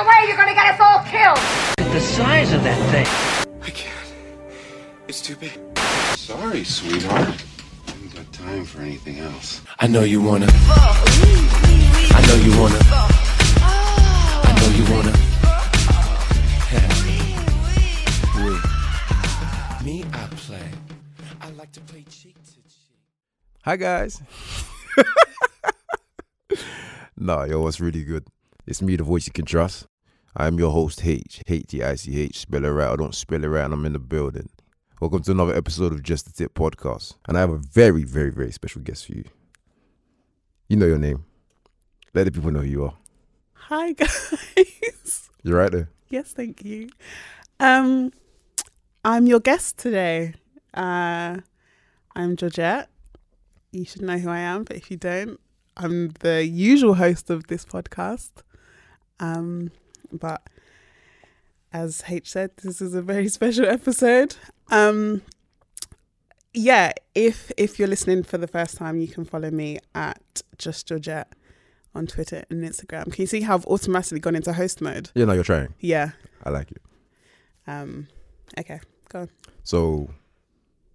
the way, you're gonna get us all killed! Look at The size of that thing. I can't. It's too big. Sorry, sweetheart. I haven't got time for anything else. I know you wanna. I know you wanna. I know you wanna. Yeah. Me, I play. I like to play cheek to cheek. Hi guys. nah, yo, what's really good? It's me, the voice you can trust. I'm your host, H. H-T-I-C-H. Spell it right. I don't spell it right. and I'm in the building. Welcome to another episode of Just the Tip podcast. And I have a very, very, very special guest for you. You know your name. Let the people know who you are. Hi guys. You're right there. yes, thank you. Um I'm your guest today. Uh I'm Georgette. You should know who I am, but if you don't, I'm the usual host of this podcast. Um but as H said, this is a very special episode. Um yeah, if if you're listening for the first time, you can follow me at just Georgette on Twitter and Instagram. Can you see how I've automatically gone into host mode? You know you're trying. Yeah. I like it. Um. Okay. Go on. So,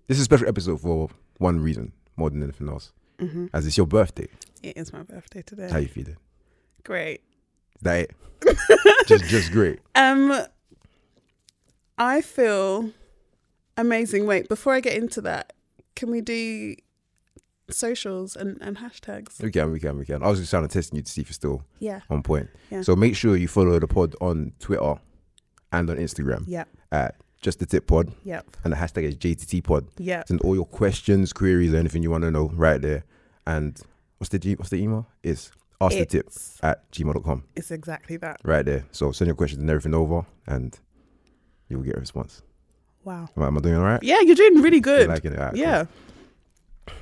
this is a special episode for one reason more than anything else. Mm-hmm. As it's your birthday. It is my birthday today. How you feeling? Great. Is that it? just, just great. Um. I feel amazing. Wait, before I get into that, can we do socials and, and hashtags? We can, we can, we can. I was just trying to test you to see if you're still Yeah. on point. Yeah. So make sure you follow the pod on Twitter and on Instagram Yeah. at just the tip pod Yep. and the hashtag is JTT pod. Yeah. Send all your questions, queries, anything you want to know right there. And what's the what's the email? It's ask the tip at gmail.com it's exactly that. right there. So send your questions and everything over and you will get a response. Wow. Am I, am I doing all right? Yeah, you're doing really good. liking it? All right, cool. yeah.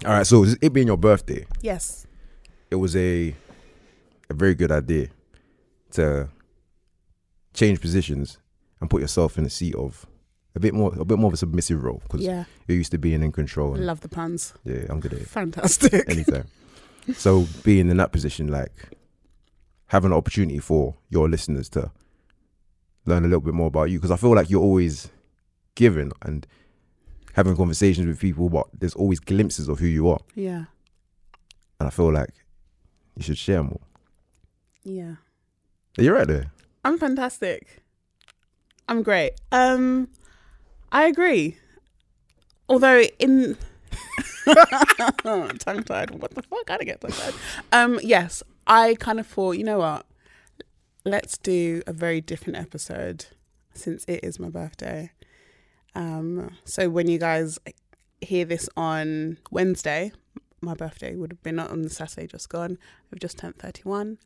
All right. So it being your birthday, Yes. it was a a very good idea to change positions and put yourself in a seat of a bit more a bit more of a submissive role because Yeah. you're used to being in control. Love the puns. yeah, I'm good at it Fantastic. anytime. so being in that position, like having an opportunity for your listeners to learn a little bit more about you, because I feel like you're always giving and having conversations with people, but there's always glimpses of who you are, yeah. and I feel like you should share more. Yeah. You're right there. I'm fantastic. I'm great. Um, I agree. Although in tongue tied, what the fuck? I don't get tongue tied. Um, yes, I kind of thought, you know what? Let's do a very different episode since it is my birthday. Um, so when you guys hear this on Wednesday, my birthday would have been on the Saturday just gone. I've just turned 31.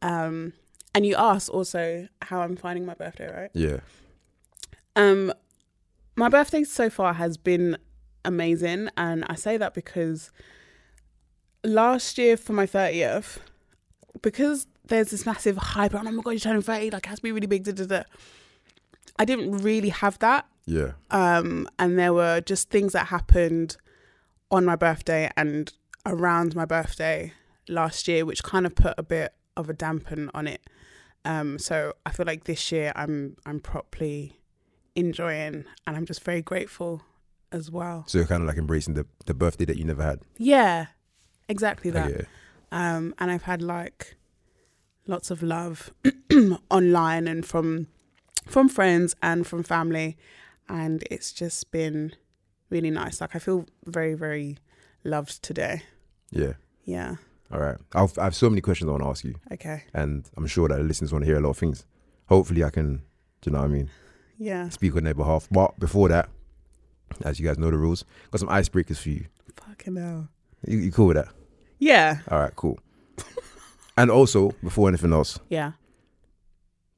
Um, and you asked also how I'm finding my birthday, right? Yeah. Um, my birthday so far has been amazing, and I say that because last year for my thirtieth, because there's this massive hype around, oh my god, you're turning thirty, like it has to be really big. Da, da, da. I didn't really have that, Yeah. um, and there were just things that happened on my birthday and around my birthday last year, which kind of put a bit of a dampen on it. Um, so I feel like this year I'm I'm properly enjoying, and I'm just very grateful as well. So you're kind of like embracing the, the birthday that you never had. Yeah, exactly that. Um, and I've had like lots of love online and from from friends and from family, and it's just been really nice. Like I feel very very loved today. Yeah. Yeah. All right. I've, I have so many questions I want to ask you, Okay. and I'm sure that the listeners want to hear a lot of things. Hopefully, I can, do you know what I mean, Yeah. speak on their behalf. But before that, as you guys know the rules, got some icebreakers for you. Fucking hell. You, you cool with that? Yeah. All right, cool. and also, before anything else, Yeah.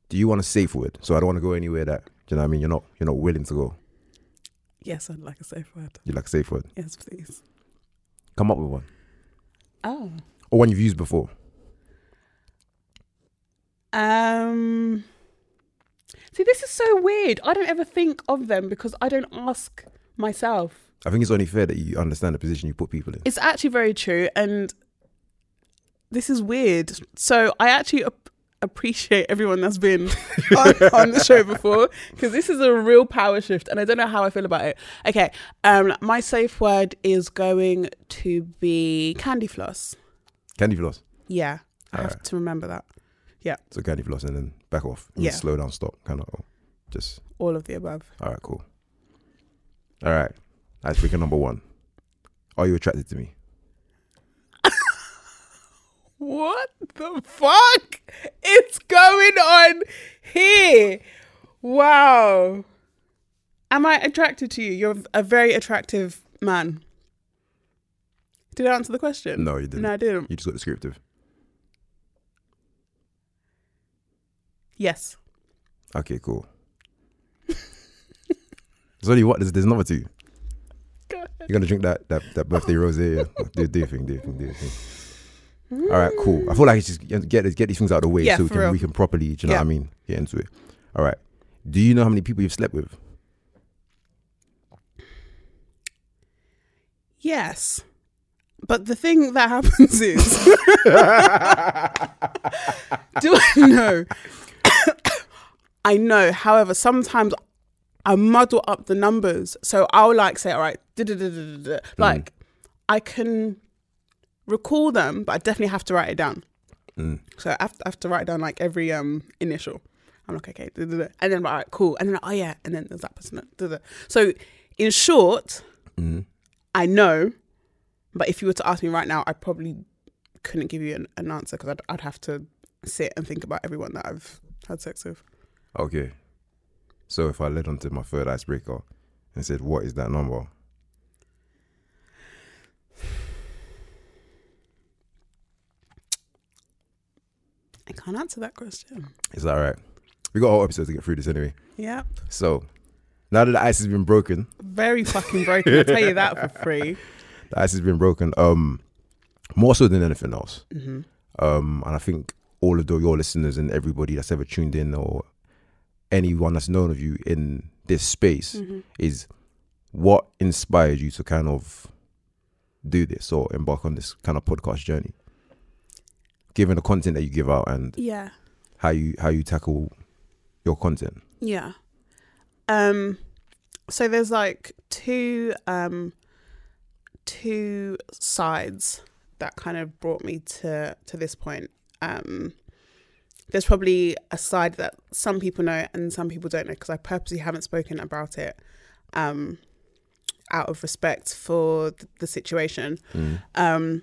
do you want a safe word? So I don't want to go anywhere that, do you know what I mean? You're not, you're not willing to go. Yes, I'd like a safe word. You like a safe word? Yes, please. Come up with one, Oh. or one you've used before. Um. See, this is so weird. I don't ever think of them because I don't ask myself. I think it's only fair that you understand the position you put people in. It's actually very true, and this is weird. So I actually ap- appreciate everyone that's been on, on the show before because this is a real power shift and I don't know how I feel about it. Okay, um, my safe word is going to be candy floss. Candy floss. Yeah, I have Alright. to remember that. Yeah. So candy floss and then back off. And Yeah. Slow down, stop. Kind of. Just. All of the above. All right, cool. All right. Icebreaker number one. Are you attracted to me? What the fuck is going on here? Wow. Am I attracted to you? You're a very attractive man. Did I answer the question? No, you didn't. No, I didn't. You just got descriptive. Yes. Okay, cool. there's only what? There's, there's another two. Go ahead. You're gonna drink that that, that birthday rose yeah. Do, do your thing, do your thing, do your thing. All right, cool. I feel like it's just get get these things out of the way Yeah, so we can real. we can properly, do you know Yeah. what I mean? Get into it. All right. Do you know how many people you've slept with? Yes. But the thing that happens is Do I know? I know. However, sometimes I muddle up the numbers. So I'll like say, all right, da-da-da-da-da-da. like I can recall them, but I definitely have to write it down. Mm. So I have, to, I have to write down like every um initial. I'm like, okay, da-da-da. and then all right, cool, and then oh yeah, and then there's that person. So in short, Mm. I know, but if you were to ask me right now, I probably couldn't give you an, an answer because I'd, I'd have to sit and think about everyone that I've had sex with. Okay. So if I led on to my third icebreaker and said, What is that number? I can't answer that question. Is that right? We got a whole episode to get through this anyway. Yeah. So now that the ice has been broken, Very fucking broken. I'll tell you that for free. the ice has been broken. Um, more so than anything else. hmm Um, and I think all of the, your listeners and everybody that's ever tuned in or anyone that's known of you in this space hmm is what inspired you to kind of do this or embark on this kind of podcast journey given the content that you give out and Yeah. how you how you tackle your content Yeah. Um so there's like two um two sides that kind of brought me to to this point. Um there's probably a side that some people know and some people don't know because I purposely haven't spoken about it um out of respect for th- the situation. Um,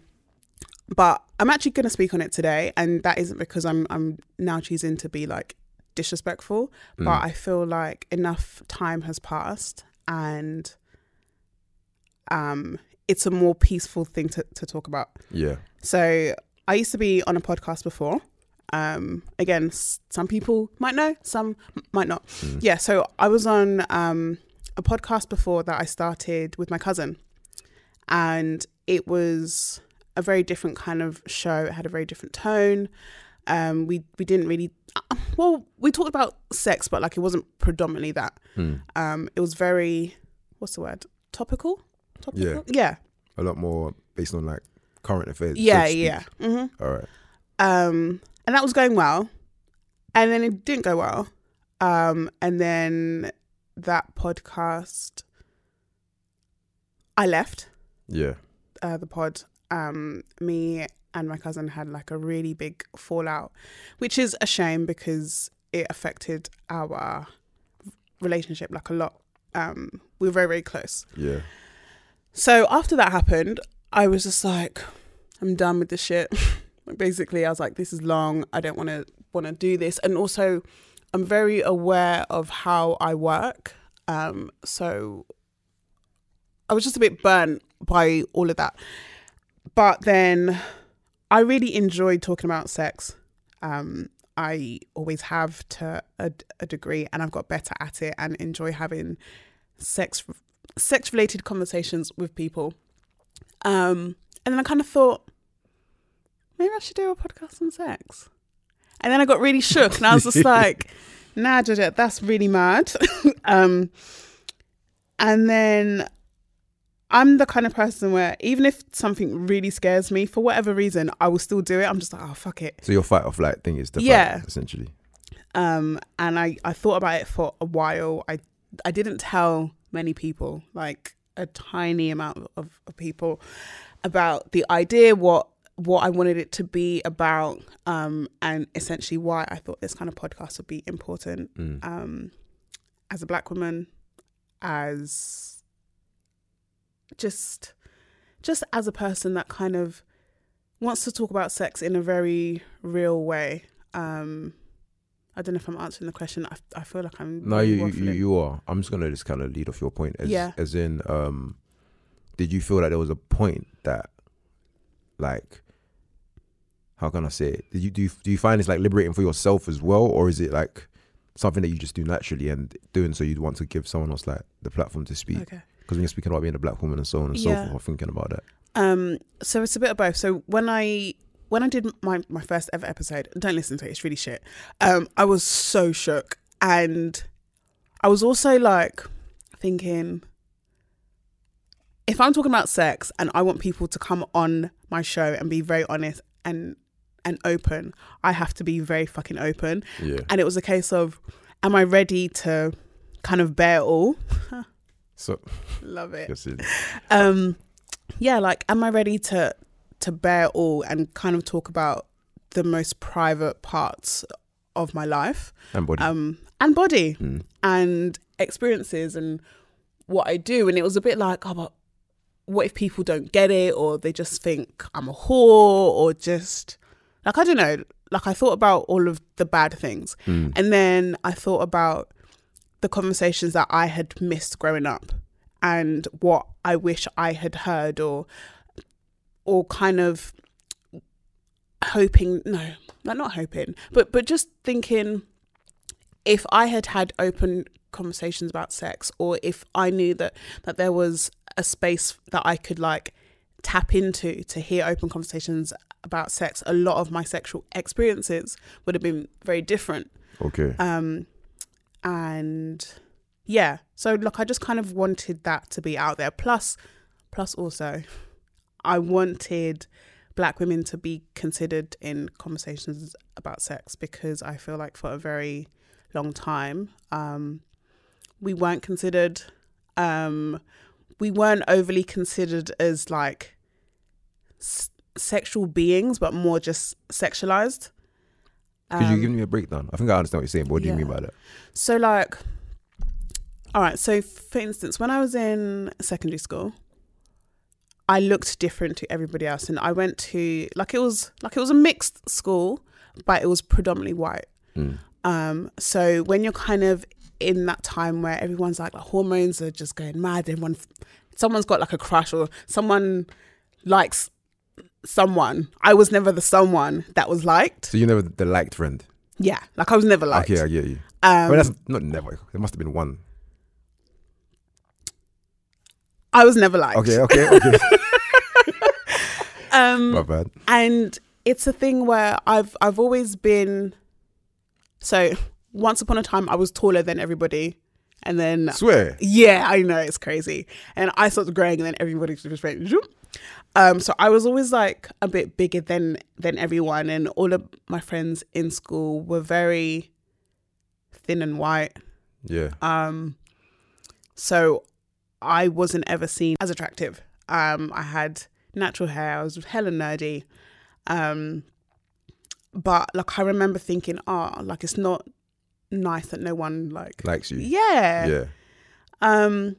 but I'm actually going to speak on it today, and that isn't because I'm I'm now choosing to be like disrespectful, but I feel like enough time has passed, and um, it's a more peaceful thing to to talk about. yeah So I used to be on a podcast before. Um, again, s- some people might know, some m- might not. Yeah, so I was on um, a podcast before that I started with my cousin, and it was a very different kind of show. It had a very different tone. Um, we we didn't really uh, well, we talked about sex, but like it wasn't predominantly that. Um, it was very what's the word topical. Topical? yeah, a lot more based on like current affairs so yeah, speak. yeah. hmm all right um and that was going well. And then it didn't go well. Um and then that podcast i left yeah. uh, the pod. Um me and my cousin had like a really big fallout which is a shame because it affected our relationship like a lot. Um we were very very close. Yeah. So after that happened, I was just like, I'm done with this shit. Basically, I was like, this is long. I don't want to want to do this. And also, I'm very aware of how I work. Um, so I was just a bit burnt by all of that. But then I really enjoyed talking about sex. Um, I always have to a, a degree, and I've got better at it, and enjoy having sex sex related conversations with people. Um, and then I kind of thought, maybe I should do a podcast on sex. And then I got really shook, and I was just like, "Nah, Georgette, that's really mad." um, and then I'm the kind of person where even if something really scares me for whatever reason, I will still do it. I'm just like, oh fuck it. So your fight or flight thing is the Yeah. fight, essentially. Um, and I I thought about it for a while. I I didn't tell many people, like a tiny amount of, of people, about the idea what what I wanted it to be about, um, and essentially why I thought this kind of podcast would be important. Um, as a black woman, as just just as a person that kind of wants to talk about sex in a very real way. Um, I don't know if I'm answering the question. I, I feel like I'm No, really you, you you are. I'm just gonna just kind of lead off your point. As, Yeah. As in, um, did you feel like there was a point that, like, how can I say it? Did you do? You, do you find it's like liberating for yourself as well, or is it like something that you just do naturally and doing so you'd want to give someone else like the platform to speak? Okay. Because when you're speaking about being a black woman and so on and so forth, I'm thinking about that. Um, so it's a bit of both. So when I when I did my my first ever episode, don't listen to it. It's really shit. Um, I was so shook, and I was also like thinking, if I'm talking about sex and I want people to come on my show and be very honest and and open, I have to be very fucking open. Yeah. And it was a case of, am I ready to kind of bear it all? So Love it. yes, it- um yeah like am i ready to to bear it all and kind of talk about the most private parts of my life and body. um and body Mm. and experiences and what i do and it was a bit like oh but what if people don't get it or they just think i'm a whore or just like i don't know like i thought about all of the bad things Mm. and then I thought about the conversations that I had missed growing up and what I wish I had heard or or kind of hoping no, like not hoping, but but just thinking if I had had open conversations about sex or if I knew that that there was a space that I could like tap into to hear open conversations about sex, a lot of my sexual experiences would have been very different Okay. um and yeah so look i just kind of wanted that to be out there plus plus also i wanted black women to be considered in conversations about sex because i feel like for a very long time um we weren't considered um we weren't overly considered as like s- sexual beings but more just sexualized Could you Um, give me a breakdown? I think I understand what you're saying, but what do you mean by that? So, like, all right. So, for instance, when I was in secondary school, I looked different to everybody else, and I went to like it was like it was a mixed school, but it was predominantly white. Mm. Um, so when you're kind of in that time where everyone's like, the hormones are just going mad, everyone, someone's got like a crush or someone likes someone. I was never the someone that was liked. So you never the liked friend. Yeah, like I was never liked. Okay, I get you. Um, that's not never. There must have been one. I was never liked. Okay, okay, okay. Um, My bad. and it's a thing where I've I've always been. So once upon a time, I was taller than everybody, and then Swear. yeah, I know it's crazy, and I started growing, and then everybody just went. zoom. Um, so I was always like a bit bigger than than everyone, and all of my friends in school were very thin and white. Yeah. Um, so I wasn't ever seen as attractive. Um, I had natural hair. I was hella nerdy. Um, but like I remember thinking, oh, like it's not nice that no one like, Likes you. yeah. Yeah. Um,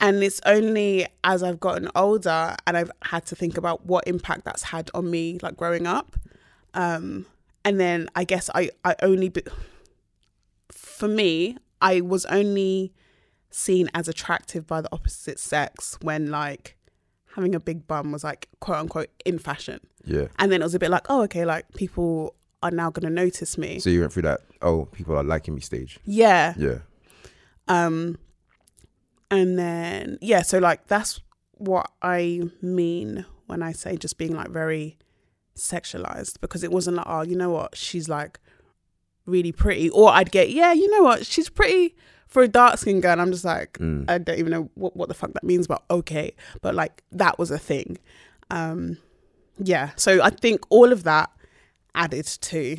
and it's only as I've gotten older and I've had to think about what impact that's had on me, like growing up. Um, and then I guess I, I only, be- for me, I was only seen as attractive by the opposite sex when like having a big bum was like quote unquote in fashion. Yeah. And then it was a bit like, oh, okay, like people are now going to notice me. So you went through that. Oh, people are liking me stage. yeah. Yeah. Um, and then yeah, so like that's what I mean when I say just being like very sexualized because it wasn't like oh you know what she's like really pretty, or I'd get, yeah, you know what, she's pretty for a dark skinned girl. And I'm just like, I don't even know what, what the fuck that means, but okay. But like that was a thing. Um, yeah. So I think all of that added to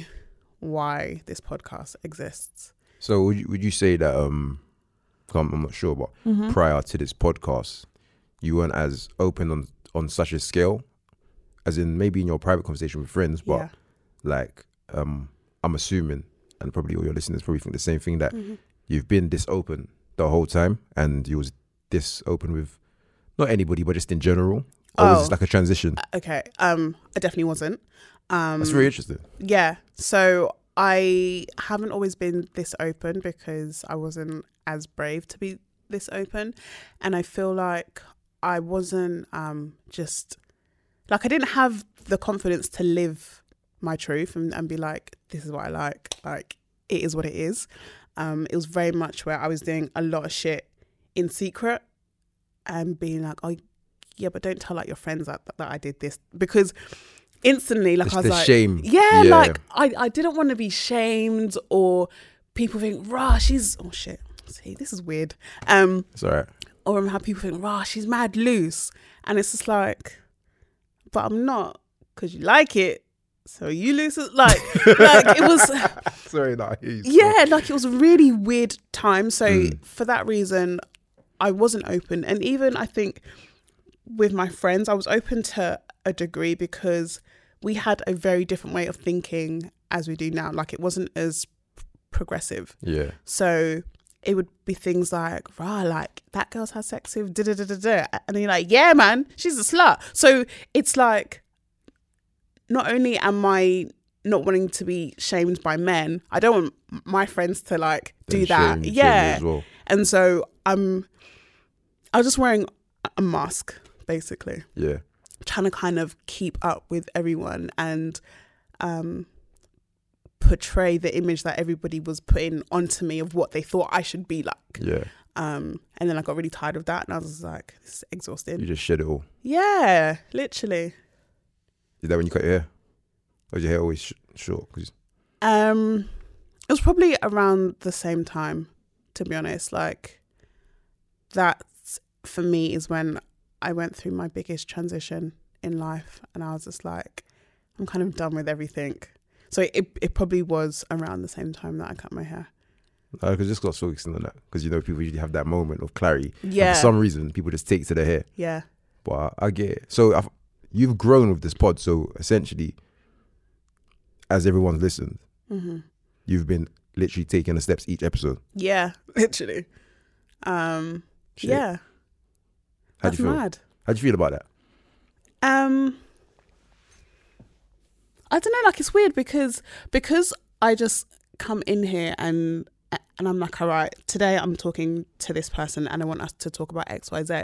why this podcast exists. So would you, would you say that um, I'm, I'm not sure, but Mm-hmm. prior to this podcast, you weren't as open on on such a scale, as in maybe in your private conversation with friends, but Yeah. like um, I'm assuming, and probably all your listeners probably think the same thing that Mm-hmm. you've been this open the whole time, and you was this open with not anybody, but just in general. Or was Oh. this like a transition? Okay. Um, I definitely wasn't. Um, That's very interesting. Yeah. So I haven't always been this open because I wasn't as brave to be this open. And I feel like I wasn't um, just like I didn't have the confidence to live my truth and, and be like, this is what I like. Like, it is what it is. Um, it was very much where I was doing a lot of shit in secret and being like, oh, yeah, but don't tell like your friends that, that I did this because instantly, like It's I was like, shame. yeah, Yeah. like I, I didn't want to be shamed or people think, rah, she's oh shit. See, this is weird. Um, It's all right. or how people think, rah, she's mad loose. And it's just like, but I'm not because you like it. So you lose it. Like, like it was, Sorry, no, I hear yeah, like it was a really weird time. So Mm. for that reason, I wasn't open. And even I think with my friends, I was open to a degree because we had a very different way of thinking as we do now. Like it wasn't as progressive. Yeah. So it would be things like, rah, like that girl's had sex with da da da da da. And then you're like, yeah, man, she's a slut. So it's like, not only am I not wanting to be shamed by men, I don't want my friends to like do that. shame- shame yeah. as well. And so I'm, I was just wearing a mask, basically Yeah. Trying to kind of keep up with everyone and um portray the image that everybody was putting onto me of what they thought I should be like. Yeah. Um and then I got really tired of that and I was like, this is exhausting. You just shed it all. yeah, literally. Is that when you cut your hair? Or is your hair always sh- short? 'Cause- Um it was probably around the same time, to be honest. Like that for me is when I went through my biggest transition in life and I was just like, I'm kind of done with everything. So it it probably was around the same time that I cut my hair. because just got focusing on that. Because you know people usually have that moment of clarity. Yeah. for some reason, people just take to their hair. Yeah. But I, get it. So I've, you've grown with this pod. So essentially, as everyone's listened, hmm you've been literally taking the steps each episode. Yeah, literally. Um Shit. yeah. How'd That's you feel? mad. How'd you feel about that? Um, I don't know. Like it's weird because because I just come in here and and I'm like, all right, today I'm talking to this person and I want us to talk about X, Y, Z.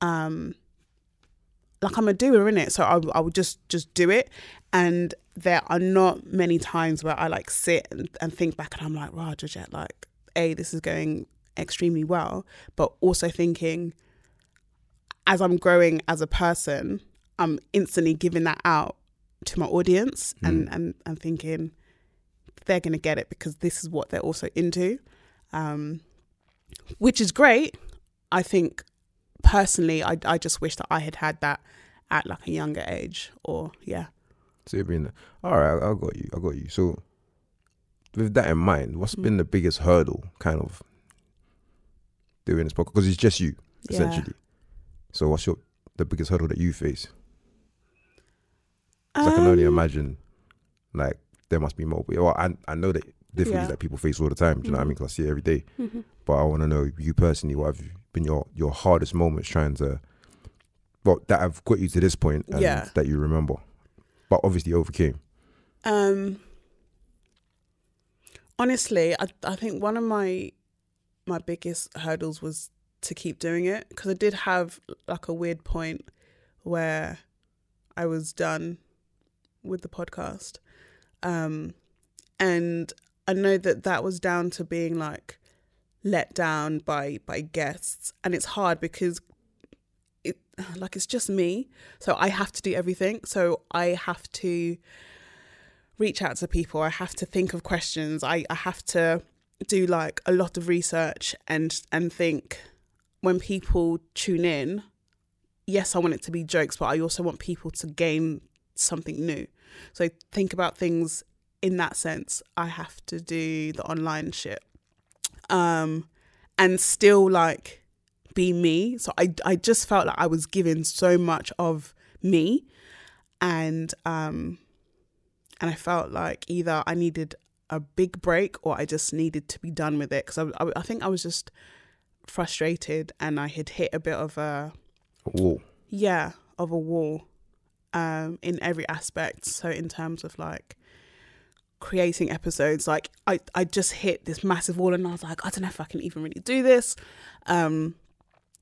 Um, like I'm a doer in it, so I I would just just do it, and there are not many times where I like sit and, and think back and I'm like, wow, Georgette, like, a this is going extremely well, but also thinking as I'm growing as a person, I'm instantly giving that out to my audience and, and, and thinking they're going to get it because this is what they're also into, um, which is great. I think personally, I, I just wish that I had had that at like a younger age or yeah. So you've been all right. I, I got you. I got you. So with that in mind, what's Mm. been the biggest hurdle, kind of doing this podcast? Because it's just you, essentially. So what's your the biggest hurdle that you face? 'Cause I can only Um, imagine, like there must be more. Well, I I know that difficulties Yeah. that people face all the time. Do you know what I mean? mean? 'Cause I see it every day. mhm. But I want to know you personally. What have been your your hardest moments trying to, well, that have got you to this point and Yeah. that you remember, but obviously overcame. Um, honestly, I I think one of my my biggest hurdles was to keep doing it because I did have like a weird point where I was done with the podcast, um, and I know that that was down to being like let down by by guests, and it's hard because it like it's just me, so I have to do everything, so I have to reach out to people. I have to think of questions. I, I have to do like a lot of research and and think when people tune in, yes, I want it to be jokes, but I also want people to gain something new. So think about things in that sense. I have to do the online shit. Um and still like be me. So I I just felt like I was giving so much of me and um and I felt like either I needed a big break or I just needed to be done with it because I, I, I think I was just frustrated and I had hit a bit of a Whoa. yeah of a wall um in every aspect so in terms of like creating episodes like I I just hit this massive wall and I was like I don't know if I can even really do this um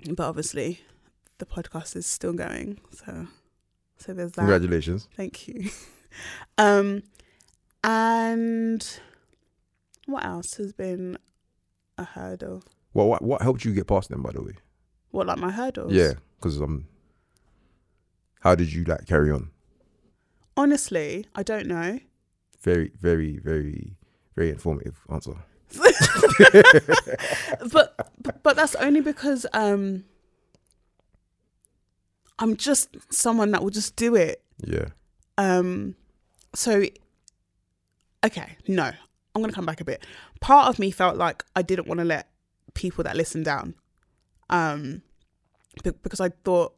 but obviously the podcast is still going so so there's that Congratulations. Thank you. um, and what else has been a hurdle? What, what what helped you get past them, by the way? What like my hurdles? Yeah, because um, how did you like carry on? Honestly, I don't know. Very, very, very, very informative answer. but, but but that's only because um I'm just someone that will just do it. Yeah. Um so okay, no. I'm going to come back a bit. Part of me felt like I didn't want to let people that listen down. Um because I thought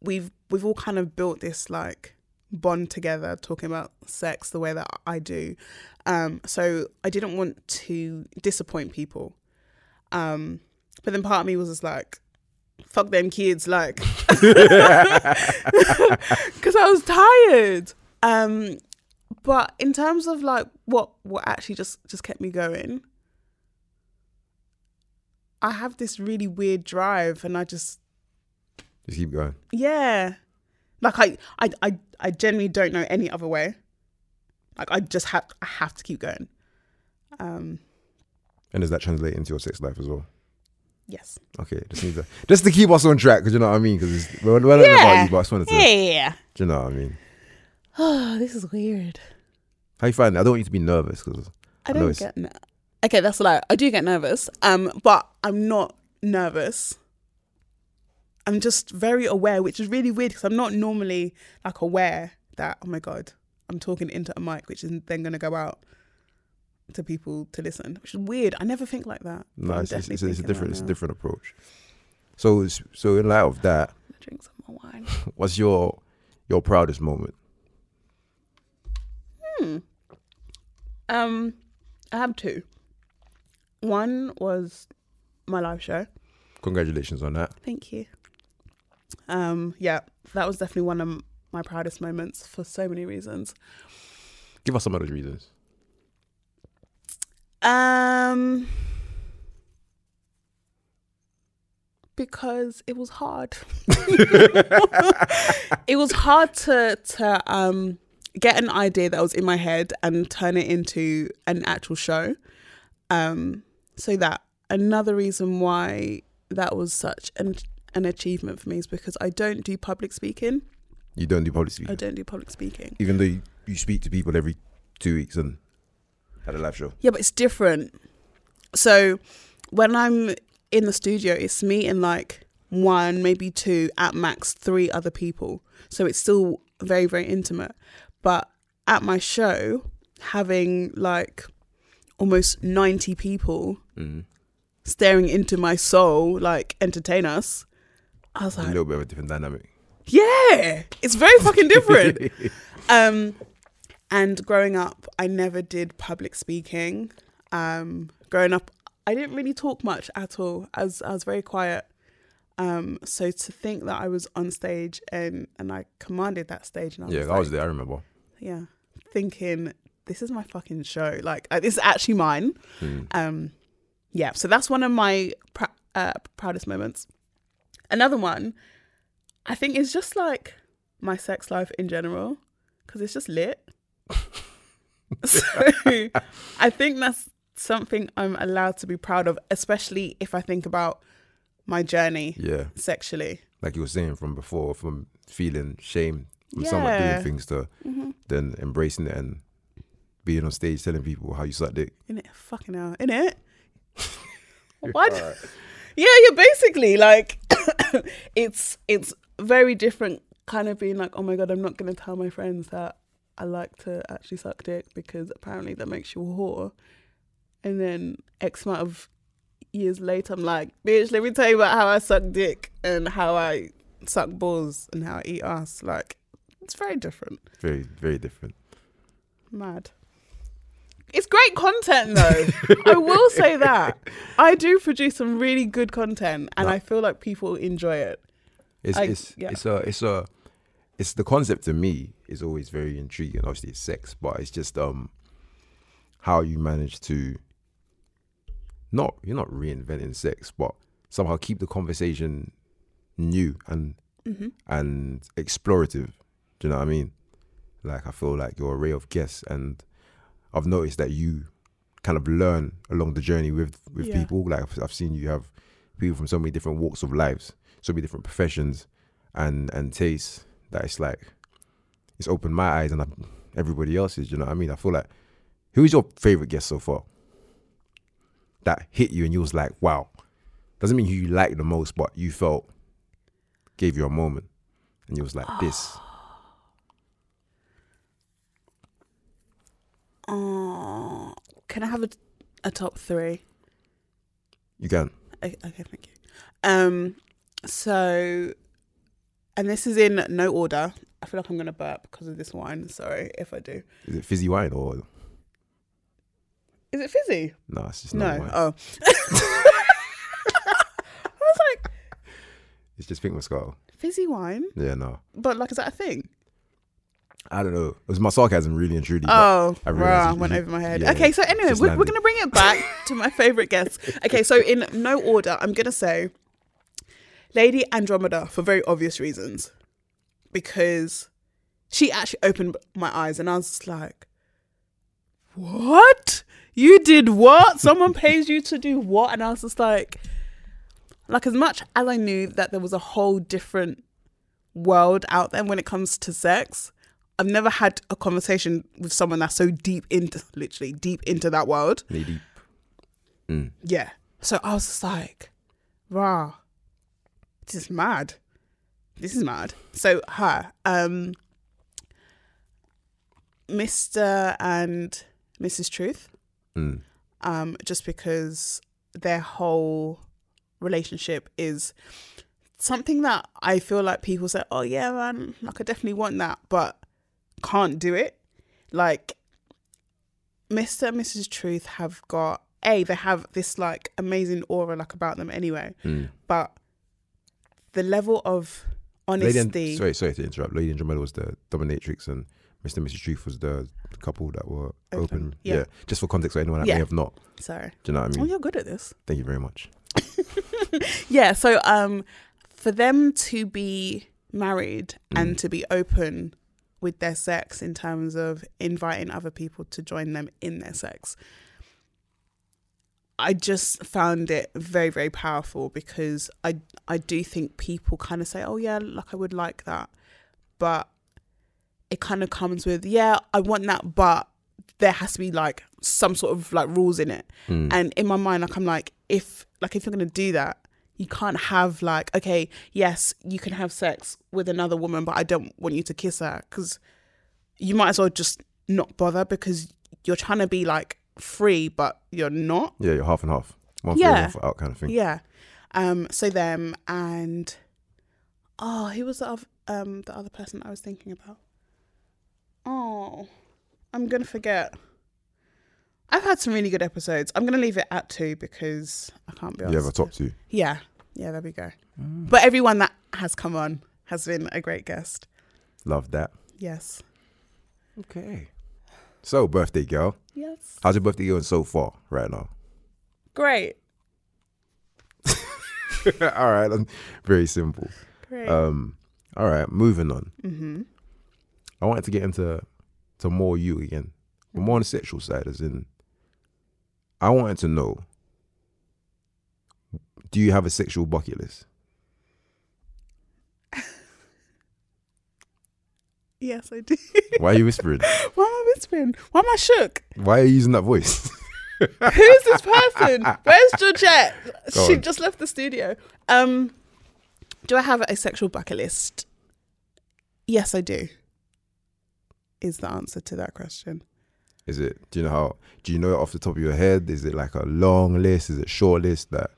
we've we've all kind of built this like bond together talking about sex the way that I do. Um so I didn't want to disappoint people. Um but then part of me was just like fuck them kids like because I was tired. Um, but in terms of like what what actually just just kept me going, I have this really weird drive, and I just Just keep going. yeah, like I I I I genuinely don't know any other way. Like I just have I have to keep going. Um, And does that translate into your sex life as well? yes. Okay, just need to just to keep us on track, because you know what I mean. Because it's well, well, I don't about you, but I just wanted to. Yeah. Do you know what I mean? Oh, this is weird. How you find it? I don't want you to be nervous because I I don't get. ner- okay, that's a lie. I do get nervous. Um, but I'm not nervous. I'm just very aware, which is really weird because I'm not normally like aware that oh my god, I'm talking into a mic, which is then going to go out to people to listen, which is weird. I never think like that. no, it's, it's, it's, a- it's a thinking different, it's a different approach. So, so in light of that, Drink some more wine. what's your your proudest moment? Hmm. Um, I have two. One was my live show. Congratulations on that. Thank you. Um, yeah, that was definitely one of my proudest moments for so many reasons. Give us some of those reasons. Um, because it was hard. it was hard to to um get an idea that was in my head and turn it into an actual show. Um, so that another reason why that was such an an achievement for me is because I don't do public speaking. You don't do public speaking. I don't do public speaking. even though you, you speak to people every two weeks and at a live show. Yeah, but it's different. So when I'm in the studio, it's me and like one, maybe two, at max three other people. So it's still very, very intimate. But at my show, having like almost 90 people Mm-hmm. Staring into my soul, like entertain us, I was like, A little bit of a different dynamic. yeah, it's very fucking different. um, and growing up, I never did public speaking. Um, growing up, I didn't really talk much at all. I was I was very quiet. Um, so to think that I was on stage and and I commanded that stage, and I was yeah, just I was like- there. I remember. yeah, thinking this is my fucking show. Like uh, this is actually mine. Mm. Um, yeah, so that's one of my pr- uh, proudest moments. Another one, I think, is just like my sex life in general because it's just lit. so I think that's something I'm allowed to be proud of, especially if I think about my journey Yeah, sexually. like you were saying from before, from feeling shame from someone doing things to hmm then embracing it and being on stage telling people how you suck dick. In it, fucking hell, in it. What? Yeah, you're basically like, it's it's very different. Kind of being like, oh my god, I'm not gonna tell my friends that I like to actually suck dick because apparently that makes you a whore. And then X amount of years later, I'm like, bitch, let me tell you about how I suck dick and how I suck balls and how I eat ass. Like, it's very different. Very, very different. Mad. It's great content though. I will say that. I do produce some really good content and No. I feel like people enjoy it. It's I- it's yeah. it's a it's a it's the concept to me is always very intriguing. Obviously, it's sex, but it's just um how you manage to not you're not reinventing sex, but somehow keep the conversation new and and explorative. Do you know what I mean? Like I feel like your array of guests, and I've noticed that you kind of learn along the journey with with Yeah. people. Like I've, I've seen you have people from so many different walks of lives, so many different professions and and tastes that it's like it's opened my eyes and I've, everybody else's. You know what I mean? I feel like who's your favorite guest so far that hit you and you was like, wow. Doesn't mean who you like the most, but you felt gave you a moment and you was like, this. Ah. Oh, can I have a, a top three? You can. Okay, okay, thank you. Um, so, and this is in no order. I feel like I'm gonna burp because of this wine. Sorry if I do. Is it fizzy wine or Is it fizzy? no? It's just No. wine. Oh. I was like, It's just pink Moscato. fizzy wine, Yeah, no. but like, is that a thing? I don't know. It was my sarcasm, really and truly. Oh, I you- went over my head. yeah, okay, so anyway, we're, we're going to bring it back to my favorite guest. Okay, so in no order, I'm going to say Lady Andromeda for very obvious reasons. Because she actually opened my eyes and I was just like, what? You did what? Someone pays you to do what? And I was just like, like as much as I knew that there was a whole different world out there when it comes to sex, I've never had a conversation with someone that's so deep into literally deep into that world. deep. Mm. Yeah. So I was just like, rah, this is mad. This is mad. So her, um, Mr. and Mrs. Truth, Mm. um, just because their whole relationship is something that I feel like people say, oh yeah, man, like I definitely want that, but can't do it. Like Mr. and Mrs. Truth have got a they have this like amazing aura like about them anyway, Mm. but the level of Lady honesty. and, sorry, sorry to interrupt. Lady and Andromeda was the dominatrix, and Mr. and Mrs. Truth was the couple that were Open, open. yeah. Yeah. just for context for anyone that Yeah. may have not. Sorry. Do you know what I Oh, mean? you're good at this. Thank you very much. yeah so um for them to be married and to be open with their sex in terms of inviting other people to join them in their sex. I just found it very very powerful because i i do think people kind of say oh yeah like i would like that. But it kind of comes with yeah i want that but there has to be like some sort of like rules in it. Mm. and in my mind like i'm like if like if you're gonna do that you can't have like okay yes you can have sex with another woman but i don't want you to kiss her because you might as well just not bother because you're trying to be like free but you're not Yeah, you're half and half. One Yeah. for out kind of thing. yeah um so them and oh who was the other um the other person i was thinking about oh i'm gonna forget i've had some really good episodes i'm gonna leave it at two because i can't be You have a honest top two. yeah yeah there we go but everyone that has come on has been a great guest Love that. yes Okay. So, birthday girl. yes How's your birthday going so far right now? great all right, very simple. great Um, all right, moving on. mm-hmm. I wanted to get into to more you again, but more on the sexual side, as in, I wanted to know: Do you have a sexual bucket list? yes i do Why are you whispering? why am i lisping? Why am I shook? Why are you using that voice? Who's this person? Where's Georgette? Go She on. just left the studio. Um, do I have a sexual bucket list? Yes, I do. Is the answer to that question? Is it? Do you know how? Do you know it off the top of your head? Is it like a long list? Is it short list? That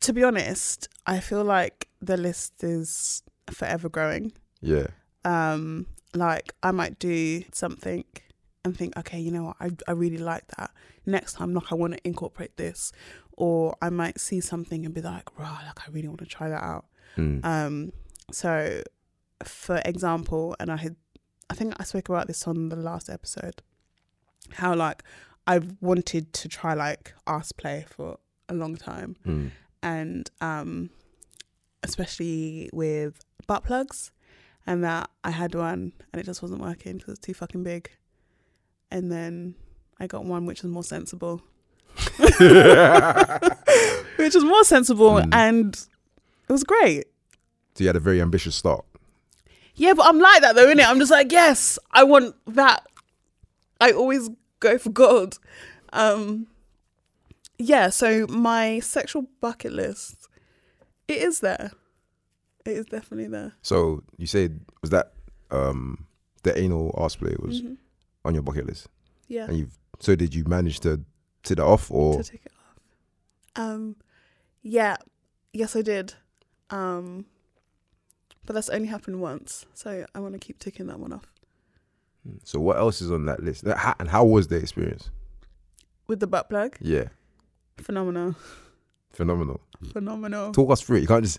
To be honest, I feel like the list is forever growing. yeah. um like i might do something and think okay you know what i, I really like that next time like i want to incorporate this or i might see something and be like wow like i really want to try that out Mm. um so for example and i had i think i spoke about this on the last episode how like i've wanted to try like ass play for a long time Mm. and um especially with butt plugs and that I had one and it just wasn't working because it's too fucking big and then I got one which was more sensible which was more sensible Mm. and it was great So you had a very ambitious start. Yeah but I'm like that though innit? I'm just like yes I want that. I always go for gold um yeah so my sexual bucket list it is there. It is definitely there. So you said was that um the anal arse play was Mhm. on your bucket list, yeah. And you've so did you manage to take that off or? To take it off. Um, yeah, yes, I did. Um, but that's only happened once, so I want to keep ticking that one off. so what else is on that list? How- And how was the experience? With the butt plug, Yeah, phenomenal, phenomenal. phenomenal. Talk us through it. You can't just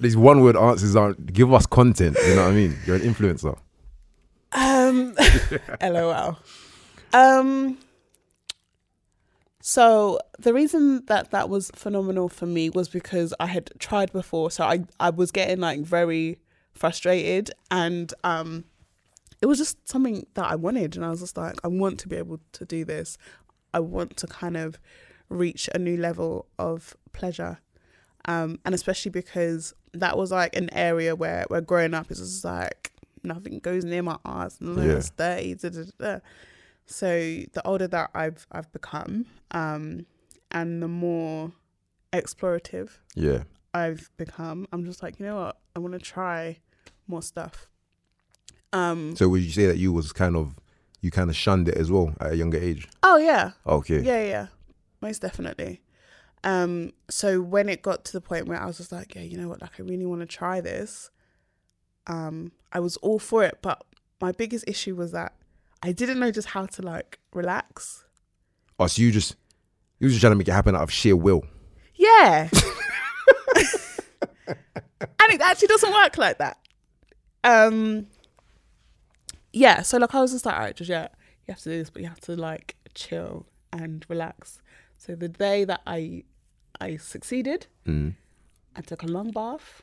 these one word answers aren't give us content. You know what I mean? You're an influencer. Um, lol. Um, so the reason that that was phenomenal for me was because I had tried before, so I I was getting like very frustrated, and um, it was just something that I wanted, and I was just like, I want to be able to do this. I want to kind of reach a new level of pleasure, um, and especially because that was like an area where where growing up is just like nothing goes near my ass and Yeah. it's dirty. Da, da, da. So the older that I've I've become, um, and the more explorative Yeah. I've become, I'm just like, you know what, I want to try more stuff. Um. So would you say that you was kind of you kind of shunned it as well at a younger age? Oh yeah. Okay. Yeah, yeah, most definitely. Um, so when it got to the point where I was just like, yeah, you know what, like I really want to try this, um, I was all for it. But my biggest issue was that I didn't know just how to like relax. Oh, so you just you was just trying to make it happen out of sheer will. Yeah. and it actually doesn't work like that. Um yeah, so like I was just like, all right, Georgette, you have to do this, but you have to like chill and relax. So the day that I I succeeded, Mm. I took a long bath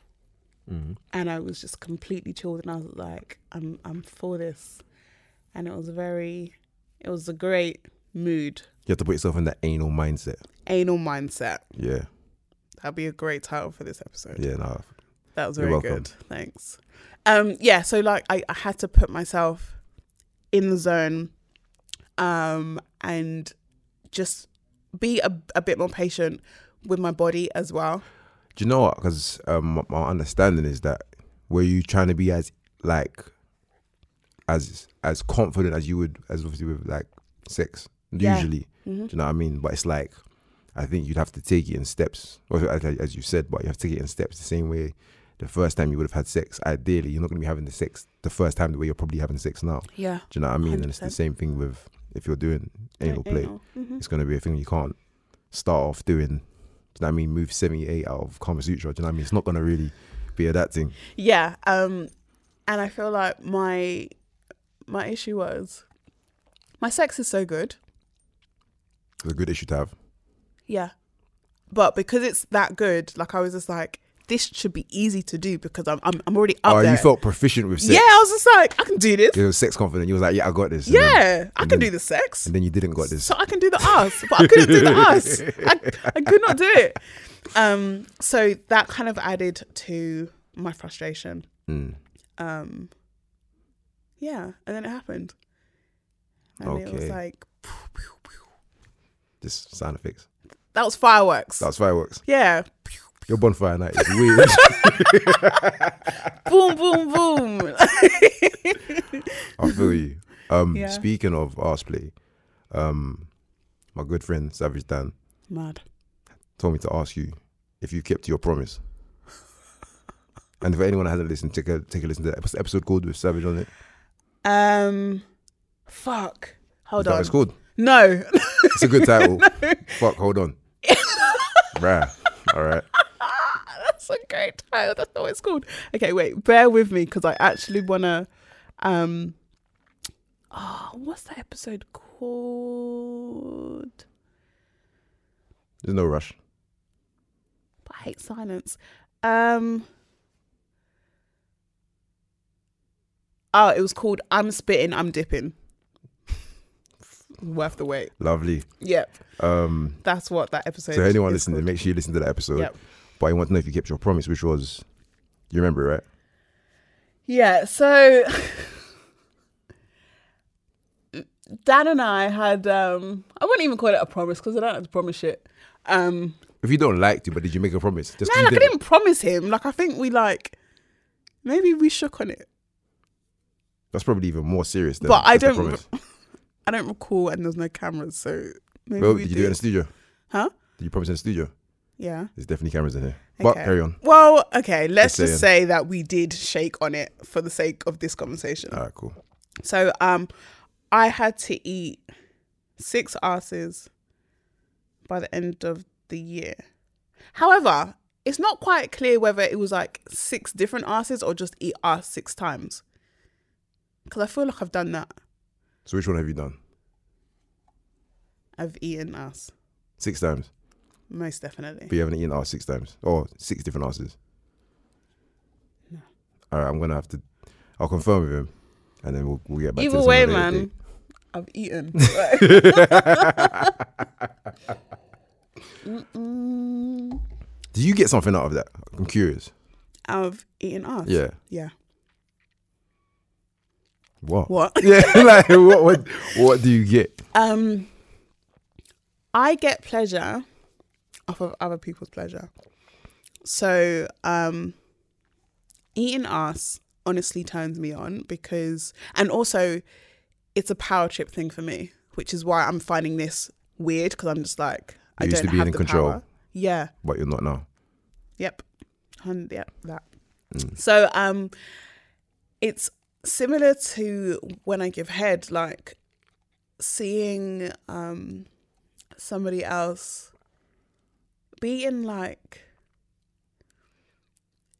Mm. and I was just completely chilled and I was like, I'm I'm for this. And it was very it was a great mood. You have to put yourself in that anal mindset. Anal mindset. Yeah. That'd be a great title for this episode. Yeah. No. That was very good. Thanks. Um, yeah, so like I, I had to put myself in the zone um and just be a, a bit more patient with my body as well. Do you know what? Because um, my- understanding is that were you trying to be as like as as confident as you would as obviously with like sex Yeah. usually. Mhm. Do you know what I mean? But it's like I think you'd have to take it in steps, or as, you said, but you have to take it in steps the same way. The first time you would have had sex, ideally, you're not going to be having the sex the first time the way you're probably having sex now. Yeah. Do you know what I mean? And it's the same thing with if you're doing anal play. Mhm. It's going to be a thing you can't start off doing. Do you know what I mean? Move 78 out of Kama Sutra. Do you know what I mean? It's not going to really be a that thing. Yeah. Um and I feel like my my issue was my sex is so good. It's a good issue to have. Yeah. But because it's that good, like I was just like, this should be easy to do because I'm I'm, I'm already up oh, there. you felt proficient with sex. yeah, I was just like, I can do this. You were sex confident. You was like, yeah, I got this. And then- Yeah, I can then- do the sex. and then you didn't got this. So I can do the ass, but I couldn't do the ass. I, I could not do it. Um, so that kind of added to my frustration. Mm. Um, yeah, and then it happened, and it was Okay. like Just sound effects. That was fireworks. That's fireworks. yeah, Your bonfire night is weird. boom, boom, boom. I feel you. Um, Yeah. Speaking of arse play, um, my good friend Savage Dan Mad. told me to ask you if you kept your promise. And for anyone that hasn't listened, take a take a listen to that the episode called with Savage on it. Um, fuck. Hold Is that on. it's called. No, It's a good title. Fuck, hold on. Bruh. All right. that's a great title. That's not what it's called. Okay, wait. Bear with me because I actually wanna. Um. Oh, what's that episode called? There's no rush. But I hate silence. Um. Oh, it was called "I'm Spitting, I'm Dipping." Worth the wait. Lovely. Yep, Um, that's what that episode. so anyone listening, called. make sure you listen to that episode. Yep. But I want to know if you kept your promise, which was, you remember, it, right? Yeah, so Dan and I had um I wouldn't even call it a promise because I don't have to promise shit. Um If you don't like to, but did you make a promise? Just no, like I didn't. didn't promise him. Like I think we like maybe we shook on it. That's probably even more serious than. But I don't- promise. I don't recall and there's no cameras, so maybe Well, we did you do it in the studio? Huh? Did you promise in the studio? Yeah. There's definitely cameras in here. But carry on. Well, okay, let's Just just say that we did shake on it for the sake of this conversation. All right, cool. So um I had to eat six asses by the end of the year. However, it's not quite clear whether it was like six different asses or just eat ass six times. Because I feel like I've done that. So which one have you done? I've eaten ass, Six times. most definitely. But you haven't eaten ass six times. Or six different asses. No. All right, I'm going to have to. I'll confirm with him. And then we'll, we'll get back to Either this way, man, date. I've eaten. Do you get something out of that? I'm curious. I've eaten ass. Yeah. Yeah. What? What? Yeah, like what, what? What do you get? Um, I get pleasure off of other people's pleasure. So, um, eating ass honestly turns me on because, and also, it's a power trip thing for me, which is why I'm finding this weird because I'm just like I used don't to be have in the control. power. Yeah. But you're not now. Yep. And yep, that. Mm. So um it's similar to when I give head, like seeing um somebody else be in like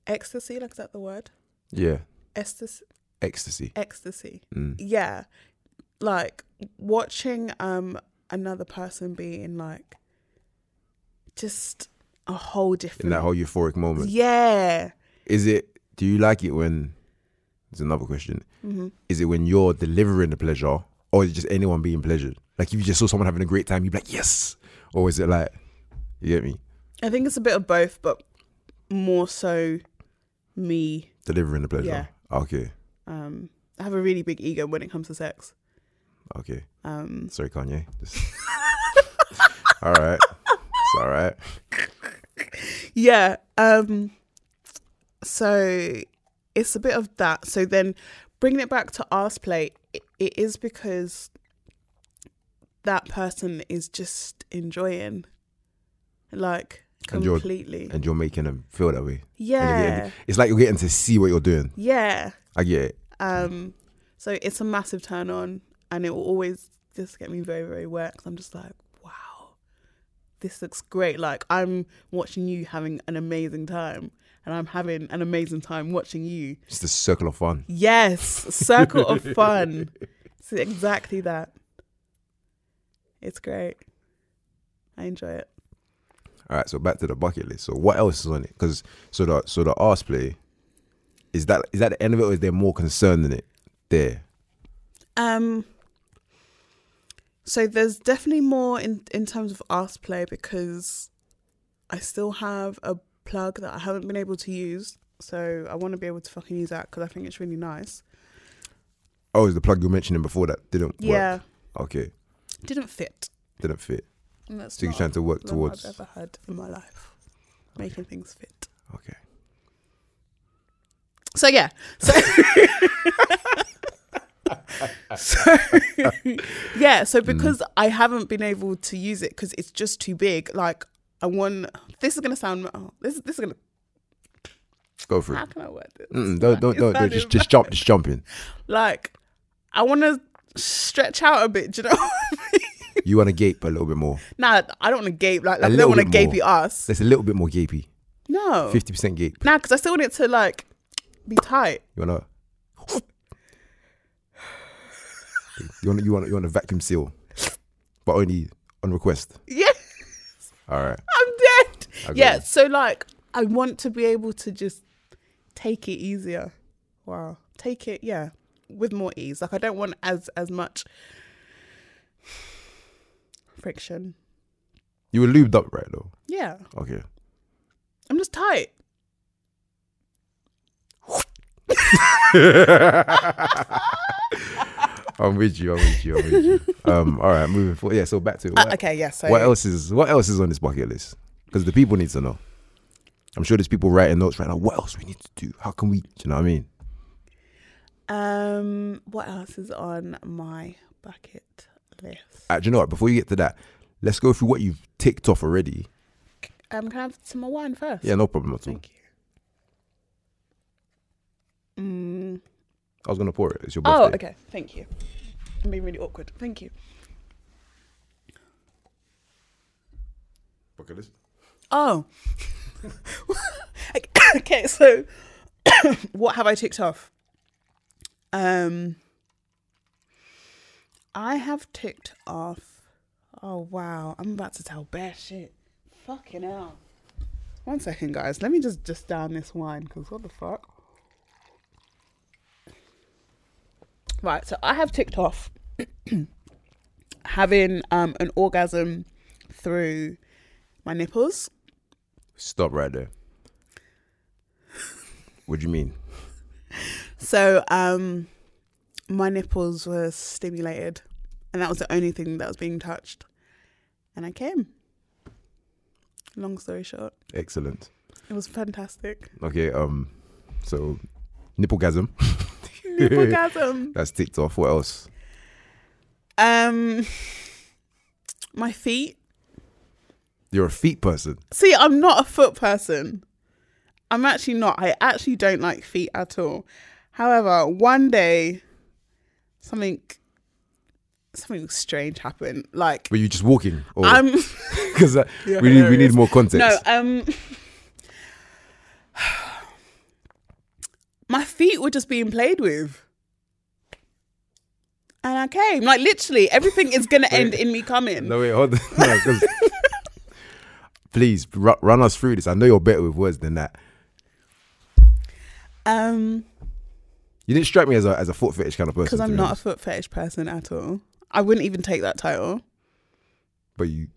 ecstasy, like is that the word? Yeah. Ecstasy Ecstasy. ecstasy. Mm. Yeah. Like watching um another person be in like just a whole different In that whole euphoric moment. Yeah. Is it, do you like it when, there's another question. hmm Is it when you're delivering the pleasure or is it just anyone being pleasured? Like if you just saw someone having a great time, you'd be like, yes. Or is it like, you get me? I think it's a bit of both, but more so me. Delivering the pleasure. Yeah. Okay. Um, I have a really big ego when it comes to sex. Okay. Um, Sorry, Kanye. Just... all right. It's all right. yeah. Um, so it's a bit of that. So then bringing it back to arse play, it, it is because that person is just enjoying, like And you're- completely. And you're making them feel that way. Yeah. getting- it's like you're getting to see what you're doing. Yeah. I get it. Um, so it's a massive turn on, and it will always just get me very, very wet. Cause I'm just like, wow, this looks great. Like I'm watching you having an amazing time, and I'm having an amazing time watching you. It's the circle of fun. Yes, circle of fun. It's exactly that. It's great. I enjoy it. All right, so back to the bucket list. So what else is on it? Because so the so the arse play is that is that the end of it, or is there more concern in it? There, Um. So there's definitely more in in terms of arse play because I still have a plug that I haven't been able to use. So I want to be able to fucking use that because I think it's really nice. oh, is the plug you were mentioning before that didn't work? Yeah, Okay, Didn't fit. didn't fit. And that's So you're trying to work towards. I've ever had in my life, making things fit. Okay. So yeah, so, so yeah, so mm. because I haven't been able to use it because it's just too big. Like I want. This is gonna sound. Oh, this this is gonna. Go for How it. can I word this? Mm, don't don't don't, don't just just jump just jump in. Like I want to stretch out a bit. Do you know? You want to gape a little bit more. nah, I don't want to gape. Like, like I don't want to gapey ass. There's a little bit more gapey. No, Fifty percent gape. nah, because I still want it to like be tight. You wanna. You want you want you want a vacuum seal, but only on request. Yeah. All right. I'm dead. Got Yeah, so like I want to be able to just take it easier. Wow. Take it, yeah, with more ease. Like I don't want as as much friction. You were lubed up, right? Though. Yeah. Okay. I'm just tight. I'm with you. I'm with you. I'm with you. Um. All right. Moving forward. Yeah. So back to it. Uh, What, okay, yeah, so what else is What else is on this bucket list? Because the people need to know. I'm sure there's people writing notes right now. What else we need to do? How can we? Do you know what I mean? um what else is on my bucket list? Uh, do you know what? Before you get to that, let's go through what you've ticked off already. Um can I have some more wine first? Yeah. No problem at all. Thank you. Mm. I was gonna pour it. It's your birthday. Oh, okay. Thank you. I'm being really awkward. Thank you. Bucket list. Oh. okay, so what have I ticked off? Um I have ticked off Oh wow, I'm about to tell bare shit. Fucking hell. One second guys, let me just just down this wine because what the fuck? Right, so I have ticked off having um an orgasm through my nipples. Stop right there. What do you mean? So um my nipples were stimulated and that was the only thing that was being touched. And I came. Long story short. Excellent. It was fantastic. Okay. Um. So, nipplegasm. Nipplegasm. That's ticked off. What else? um my feet. You're a feet person. See, I'm not a foot person. I'm actually not. I actually don't like feet at all. However, one day something something strange happened. Like Were you just walking? Or I'm because You're we need we need more context. No, um my feet were just being played with. And I came. Like literally, everything is gonna end in me coming. No, wait, hold on. No, please ru- run us through this. I know you're better with words than that. Um, You didn't strike me as a as a foot fetish kind of person. because I'm not a foot fetish person at all. I wouldn't even take that title. But you,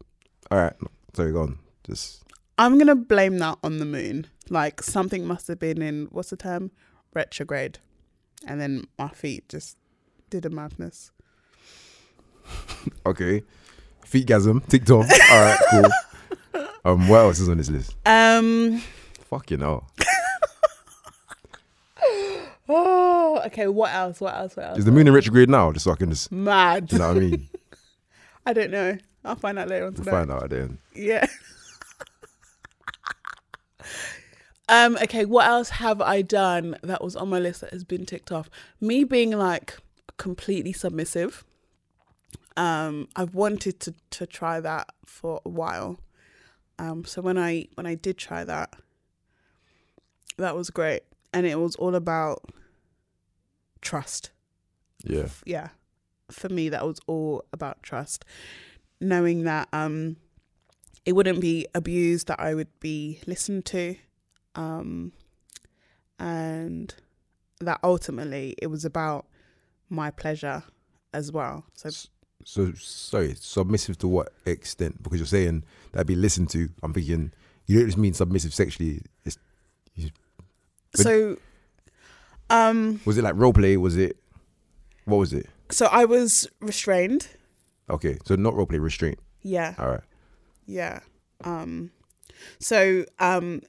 all right. Sorry, go on. Just I'm gonna blame that on the moon. Like something must have been in what's the term? Retrograde. And then my feet just did a madness. okay. feet Feetgasm, TikTok. All right, cool. Um, what else is on this list? Um Fucking hell. Oh okay, what else? What else? What else? Is the moon in retrograde now? Just so I can just, Mad. you know what I mean? I don't know. I'll find out later on We'll tonight. find out at the end. Yeah. Um, okay, what else have I done that was on my list that has been ticked off? Me being like completely submissive. Um, I've wanted to to try that for a while. Um, so when I when I did try that, that was great. And it was all about trust Yeah. yeah for me that was all about trust knowing that um it wouldn't be abused that i would be listened to um and that ultimately it was about my pleasure as well so So sorry, submissive to what extent? Because you're saying that be listened to. I'm thinking you don't just mean submissive sexually. It's, But- so um was it like role play? Was it what was it? so i was restrained Okay, so not role play, restraint. Yeah. All right. Yeah. Um so um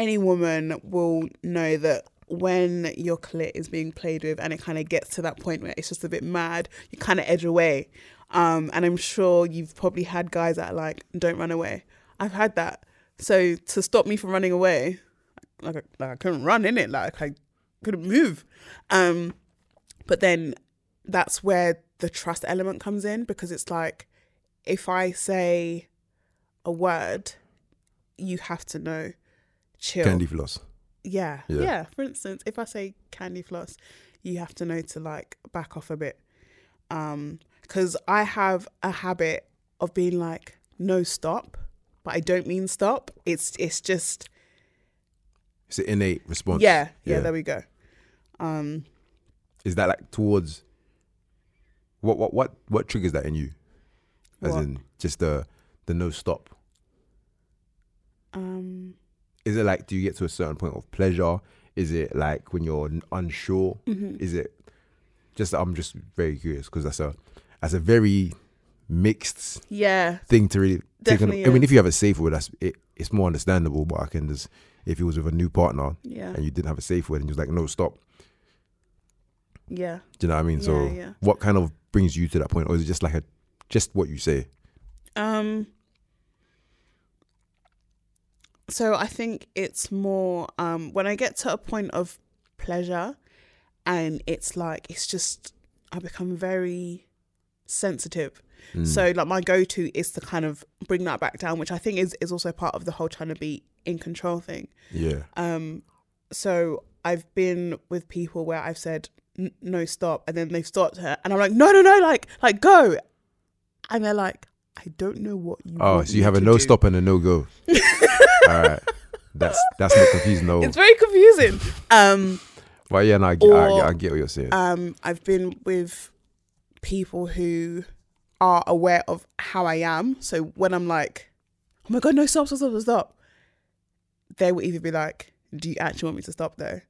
any woman will know that when your clit is being played with and it kind of gets to that point where it's just a bit mad, you kind of edge away. Um and I'm sure you've probably had guys that like don't run away. I've had that. So to stop me from running away, like, I- like I couldn't run in it, like I couldn't move. Um but then that's where the trust element comes in because it's like if I say a word, you have to know. Chill. Candy floss. Yeah, Yeah. yeah. For instance, if I say candy floss, you have to know to like back off a bit. Um, because I have a habit of being like, no, stop, but I don't mean stop. It's it's just It's an innate response. yeah, yeah, There we go. Um, Is that like towards what what what what triggers that in you? As What? in just the the no stop. um, Is it like do you get to a certain point of pleasure? Is it like when you're unsure? Mm-hmm. Is it just I'm just very curious because that's a that's a very mixed yeah, thing to really take on. Definitely I mean, if you have a safe word, that's it, it's more understandable. But I can just if it was with a new partner yeah, and you didn't have a safe word and you was like, no, stop. yeah. Do you know what I mean? so, Yeah, yeah. what kind of brings you to that point, or is it just like a just what you say? Um. So I think it's more um when I get to a point of pleasure, and it's like it's just I become very sensitive. Mm. So like my go to is to kind of bring that back down, which I think is is also part of the whole trying to be in control thing. Yeah, Um, so I've been with people where I've said no, stop, and then they've stopped her, and I'm like, no, no, no, like, like go, and they're like, I don't know what you. Oh, so you have a no do." stop and a no go. All right, that's that's not confusing though. It's very confusing. Um, But yeah, no, I, get, I, Or- get, I get what you're saying. um, I've been with people who are aware of how I am. So when I'm like, oh my god, no, stop, stop, stop, stop, they will either be like, do you actually want me to stop though?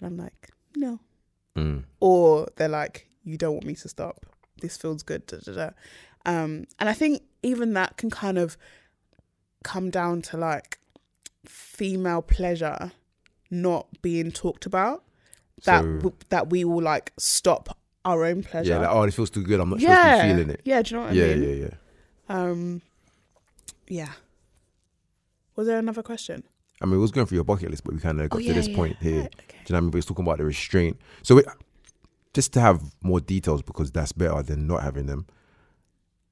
And I'm like, no. Mm. or they're like, you don't want me to stop. This feels good. Da, da, da. Um, and I think even that can kind of come down to like female pleasure not being talked about. That So- w- that we will like stop our own pleasure. Yeah, like oh, this feels too good. I'm not yeah, supposed to be feeling it. yeah. Do you know what yeah, I mean? yeah, yeah. Yeah. Um, yeah. Was there another question? I mean, we was going through your bucket list, but we kind of got Oh, to this yeah, point here. Right, okay. Do you know what I mean? But it's talking about the restraint. So, it, just to have more details, because that's better than not having them.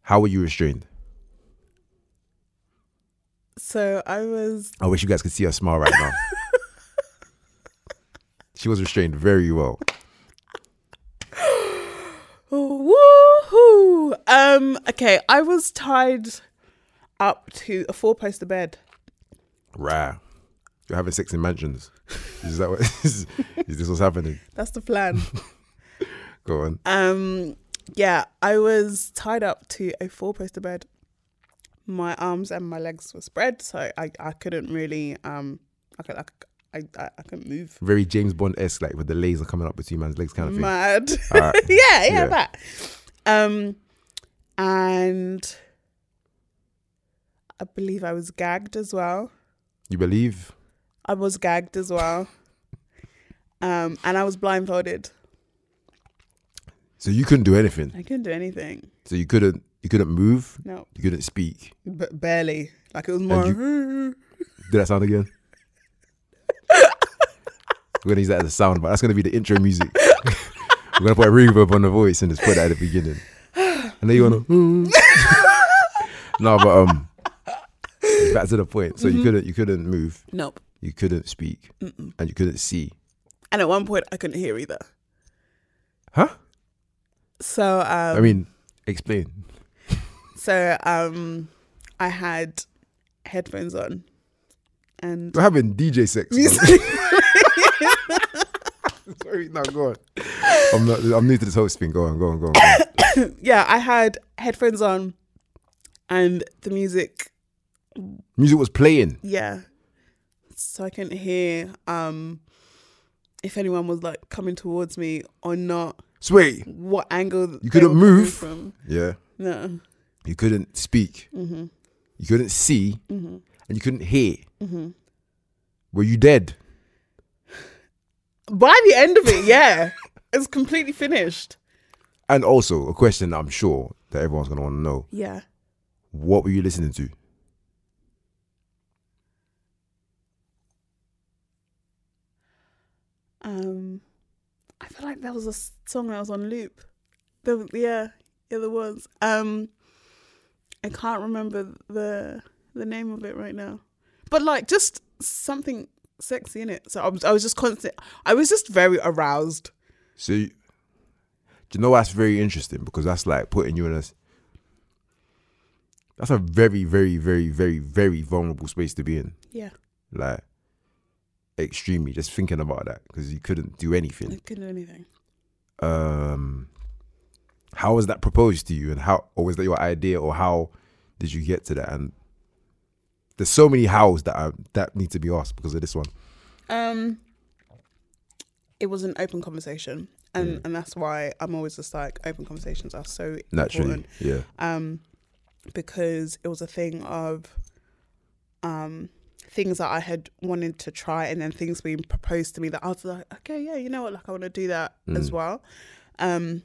How were you restrained? So I was I wish you guys could see her smile right now. she was restrained very well. Woohoo! Um, okay, I was tied up to a four poster bed. Rah. You're having sex in mansions. Is that what is, is this what's happening? That's the plan. Go on. um, yeah, I was tied up to a four poster bed. My arms and my legs were spread, so I, I couldn't really um I could I, I, I, I couldn't move. Very James Bond esque, like with the laser coming up between man's legs kind of thing. Mad. Alright. yeah, yeah, Yeah. that. Um, and I believe I was gagged as well. You believe? I was gagged as well. Um, and I was blindfolded. So you couldn't do anything. I couldn't do anything. So you couldn't you couldn't move. No, You couldn't speak. b- barely. Like it was more. Did that sound again? We're gonna use that as a sound, but that's gonna be the intro music. We're gonna put a reverb on the voice and just put that at the beginning. And then you wanna No, but um back to the point. So you couldn't you couldn't move, nope. you couldn't speak, and you couldn't see. And at one point, I couldn't hear either. Huh? So, um, I mean, explain. so um, I had headphones on, and We're having DJ sex. Sorry, no, go on. I'm not I'm new to this thing. Go on, go on, go on. Go on. yeah, I had headphones on, and the music Music was playing. yeah so i couldn't hear um if anyone was like coming towards me or not Sweet. what angle You couldn't move. from. Yeah. No. You couldn't speak. Mm-hmm. You couldn't see. And you couldn't hear. Were you dead? By the end of it, yeah, it's completely finished. And also, a question that I'm sure that everyone's going to want to know Yeah. what were you listening to? Um, I feel like that was a song that was on loop. Was- yeah, yeah, there was. Um, I can't remember the the name of it right now, but like just something sexy in it. So I was, I was just constant. I was just very aroused. See, you, do you know that's very interesting because that's like putting you in a. That's a very, very, very, very, very vulnerable space to be in. Yeah, Like, extremely. Just thinking about that because you couldn't do I anything. couldn't do anything. Um, how was that proposed to you, and how, or was that your idea, or how did you get to that? And there's so many hows that are, that need to be asked because of this one. Um, it was an open conversation, and and that's why I'm always just like open conversations are so Naturally, important. yeah, um, because it was a thing of um, things that I had wanted to try, and then things being proposed to me that I was like, okay, yeah, you know what, like I want to do that as well, um,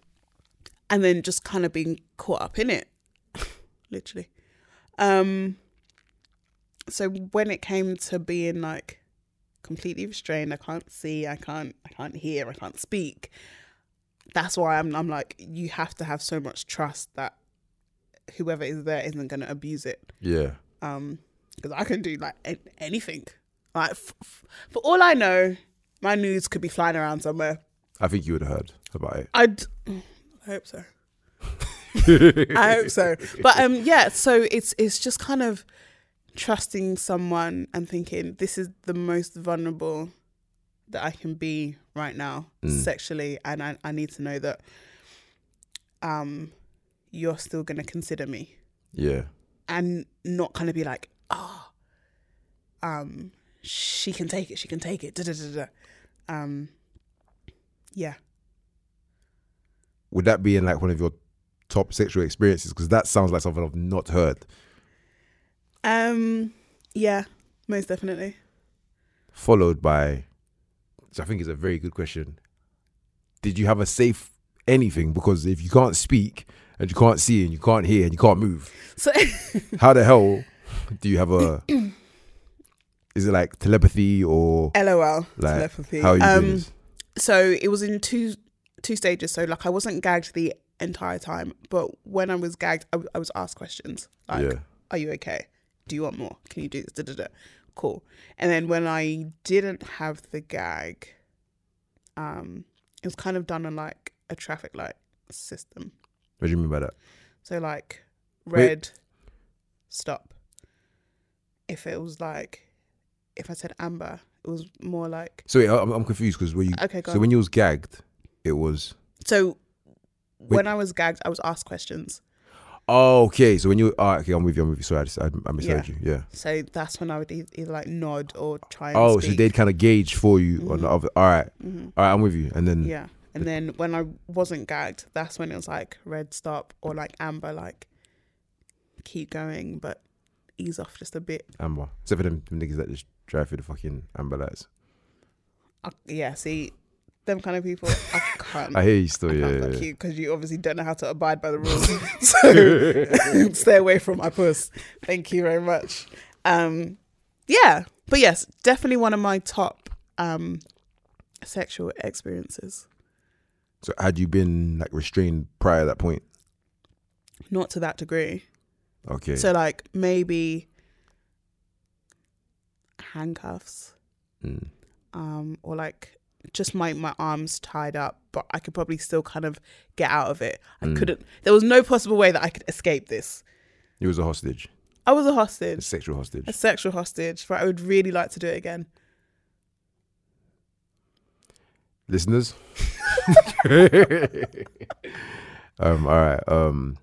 and then just kind of being caught up in it, literally. Um, so when it came to being like completely restrained, I can't see, I can't, I can't hear, I can't speak. That's why I'm, I'm like, you have to have so much trust that whoever is there isn't going to abuse it. yeah. Um, because I can do like a- anything. Like f- f- for all I know, my news could be flying around somewhere. I think you would have heard about it. I'd, I hope so. I hope so. But um, yeah. So it's it's just kind of trusting someone and thinking this is the most vulnerable that I can be right now sexually, and I, I need to know that um, you're still gonna consider me Yeah, and not kind of be like, oh, um, she can take it, she can take it. Da, da, da, da. Um, yeah. would that be in like one of your top sexual experiences? Because that sounds like something I've not heard. Um, yeah, most definitely. Followed by, which I think is a very good question. Did you have a safe anything? Because if you can't speak and you can't see and you can't hear and you can't move, So, how the hell do you have a? is it like telepathy or LOL, like telepathy. how are you um, doing this? so it was in two two stages. So like I wasn't gagged the entire time, but when I was gagged, I, was asked questions like, Yeah. "Are you okay? Do you want more? Can you do this?" Da, da, da. Cool. And then when I didn't have the gag, um, it was kind of done on like a traffic light system. What do you mean by that? So like Wait. red, stop. If it was like, if I said amber, it was more like So wait, I'm, I'm confused because when you okay. Go so on. when you was gagged, it was So when I was gagged, I was asked questions. oh okay. So when you oh, okay, I'm with you. I'm with you. Sorry, I, just, I, I misheard Yeah. you. Yeah. So that's when I would either like nod or try and Oh, so they'd kind of gauge for you on the other. All right, Mhm. all right, I'm with you. And then Yeah. And then when I wasn't gagged, that's when it was like red stop or like amber, like keep going, but ease off just a bit. amber, except for them, them niggas that just drive through the fucking amber lights. I, yeah, see, them kind of people, I can't. I hear you still. Yeah, can't yeah, yeah. you because you obviously don't know how to abide by the rules. so stay away from my puss. Thank you very much. Um, yeah, but yes, definitely one of my top um, sexual experiences. So had you been like restrained prior to that point? Not to that degree. Okay. So like maybe handcuffs, Mm. um, or like just my my arms tied up, but I could probably still kind of get out of it. I Mm. couldn't. There was no possible way that I could escape this. You was a hostage, I was a a hostage, sexual hostage. a sexual hostage. But I would really like to do it again. Listeners. um. All right. Um.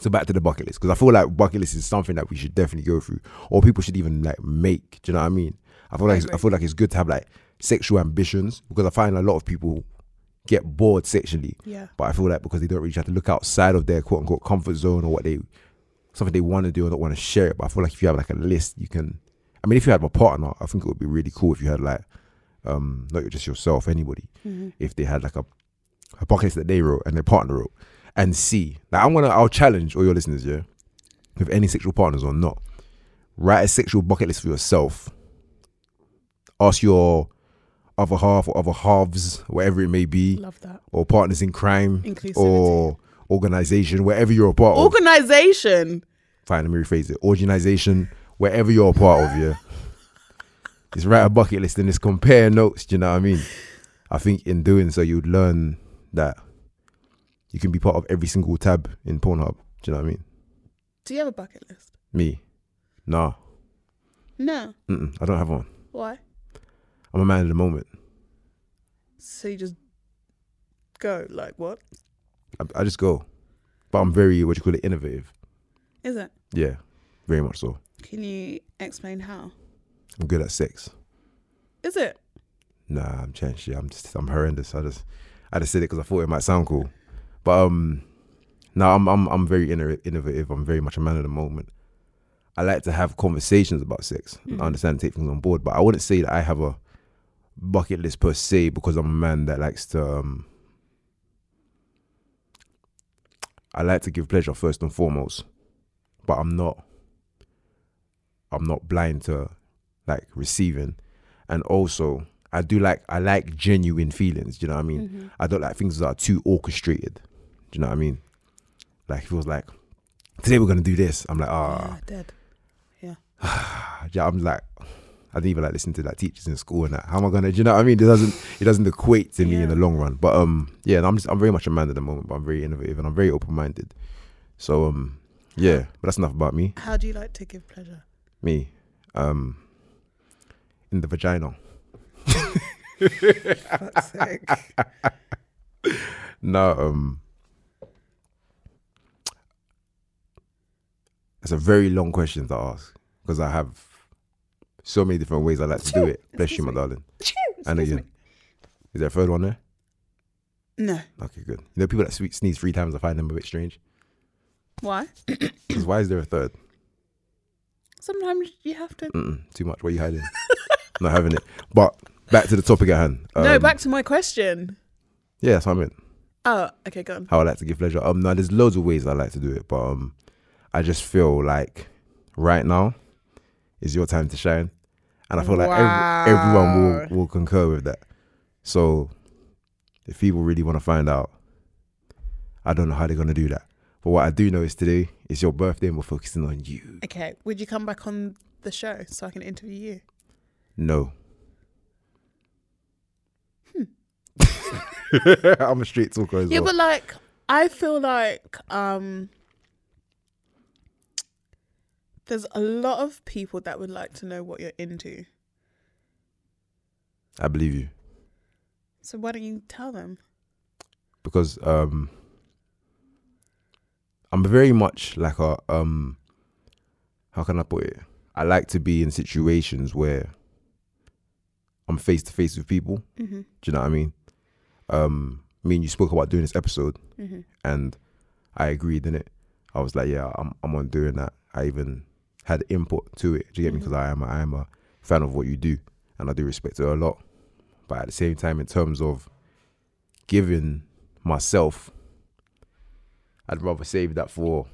So back to the bucket list because I feel like bucket list is something that we should definitely go through, or people should even like make. Do you know what I mean? I feel like it's, I feel like it's good to have like sexual ambitions because I find a lot of people get bored sexually. Yeah. But I feel like because they don't really have to look outside of their quote unquote comfort zone or what they something they want to do or don't want to share it. But I feel like if you have like a list, you can. I mean, if you had a partner, I think it would be really cool if you had like, um, not just yourself, anybody, Mm-hmm. if they had like a a bucket list that they wrote and their partner wrote, and see. Now I'm gonna, I'll challenge all your listeners, yeah, with any sexual partners or not, write a sexual bucket list for yourself. Ask your other half or other halves, whatever it may be, Love that. or partners in crime, or organization, wherever you're a part of. Organization. Fine, let me rephrase it. Organization, wherever you're a part of, yeah. Just write a bucket list and just compare notes. Do you know what I mean? I think in doing so, you'd learn that you can be part of every single tab in Pornhub. Do you know what I mean? Do you have a bucket list? Me, nah, No. Mm-mm, I don't have one. Why? I'm a man of the moment. So you just go like what? I, I just go, but I'm very what you call it innovative. Is it? Yeah, very much so. Can you explain how? I'm good at sex. Is it? Nah, I'm changed. shit. I'm just I'm horrendous. I just I just said it because I thought it might sound cool, but um, no, I'm I'm I'm very inno- innovative. I'm very much a man of the moment. I like to have conversations about sex. Mhm. I understand take things on board, but I wouldn't say that I have a bucket list per se because I'm a man that likes to. Um, I like to give pleasure first and foremost, but I'm not. I'm not blind to like receiving, and also I do like I like genuine feelings. Do you know what I mean? Mhm. I don't like things that are too orchestrated. Do you know what I mean? Like if it was like today we're gonna do this, I'm like ah, Yeah, dead. yeah, I'm like I didn't even like listen to like teachers in school and that. How am I gonna? Do you know what I mean? It doesn't it doesn't equate to me in the long run. But um, yeah, and I'm just I'm very much a man at the moment, but I'm very innovative and I'm very open minded. So um, yeah, but that's enough about me. How do you like to give pleasure? Me, um, in the vagina. No, um, it's a very long question to ask because I have so many different ways I like to do it. Bless you, my darling. Know Excuse Is there a third one there? No. Okay, good. You know, people that swe- sneeze three times, I find them a bit strange. Why? Because why is there a third? Sometimes you have to. Mm-mm, too much. What are you hiding? Not having it. But back to the topic at hand. no, Um, back to my question. Yeah, that's what I meant. Oh, okay, go on. how I like to give pleasure. Um, now there's loads of ways I like to do it, but um, I just feel like right now is your time to shine, and I feel like every, everyone will will concur with that. So, if people really want to find out, I don't know how they're gonna do that. But what I do know is today is your birthday, and we're focusing on you. Okay, would you come back on the show so I can interview you? No. Hmm. I'm a straight talker as Yeah, well. but like, I feel like um, there's a lot of people that would like to know what you're into. I believe you So why don't you tell them? because um I'm very much like a um how can I put it? I like to be in situations where I'm face to face with people. Mm-hmm. Do you know what I mean? Um me and you spoke about doing this episode Mm-hmm. and I agreed in it. I was like, yeah, I'm I'm on doing that. I even had input to it. Do you get me? Because I am a, I am a fan of what you do, and I do respect it a lot. But at the same time, in terms of giving myself, I'd rather save that for.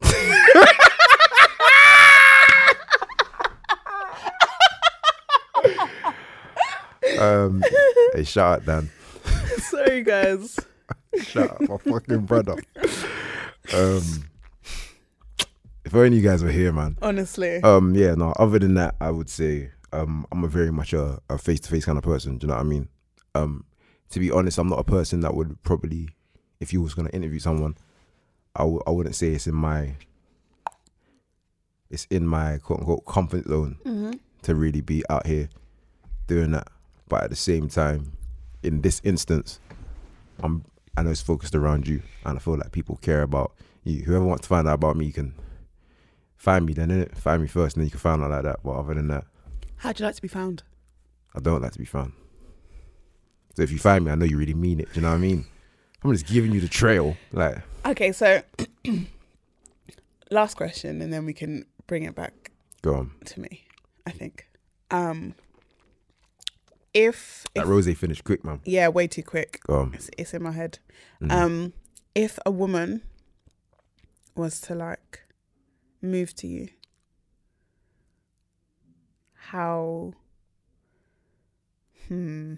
um, hey, shout out Dan. Sorry, guys. Shout out my fucking brother. Um, if only you guys were here, man. Honestly, Um, yeah, no. Other than that, I would say um, I'm a very much a face to face kind of person. Do you know what I mean? Um, to be honest, I'm not a person that would probably, if you was gonna interview someone, I w- I wouldn't say it's in my, it's in my quote unquote comfort zone mm-hmm. to really be out here doing that. But at the same time, in this instance, I'm I know it's focused around you, and I feel like people care about you. Whoever wants to find out about me, you can find me. Then innit? find me first, and then you can find out like that. But other than that, how'd you like to be found? I don't like to be found. So if you find me, I know you really mean it. Do you know what I mean? I'm just giving you the trail. Like, Okay, so last question, and then we can bring it back go on. to me. I think. Um, if, That if rose finished quick, man. yeah, way too quick. Go on. It's, it's in my head. Mhm. Um, if a woman was to like move to you, how? Hmm.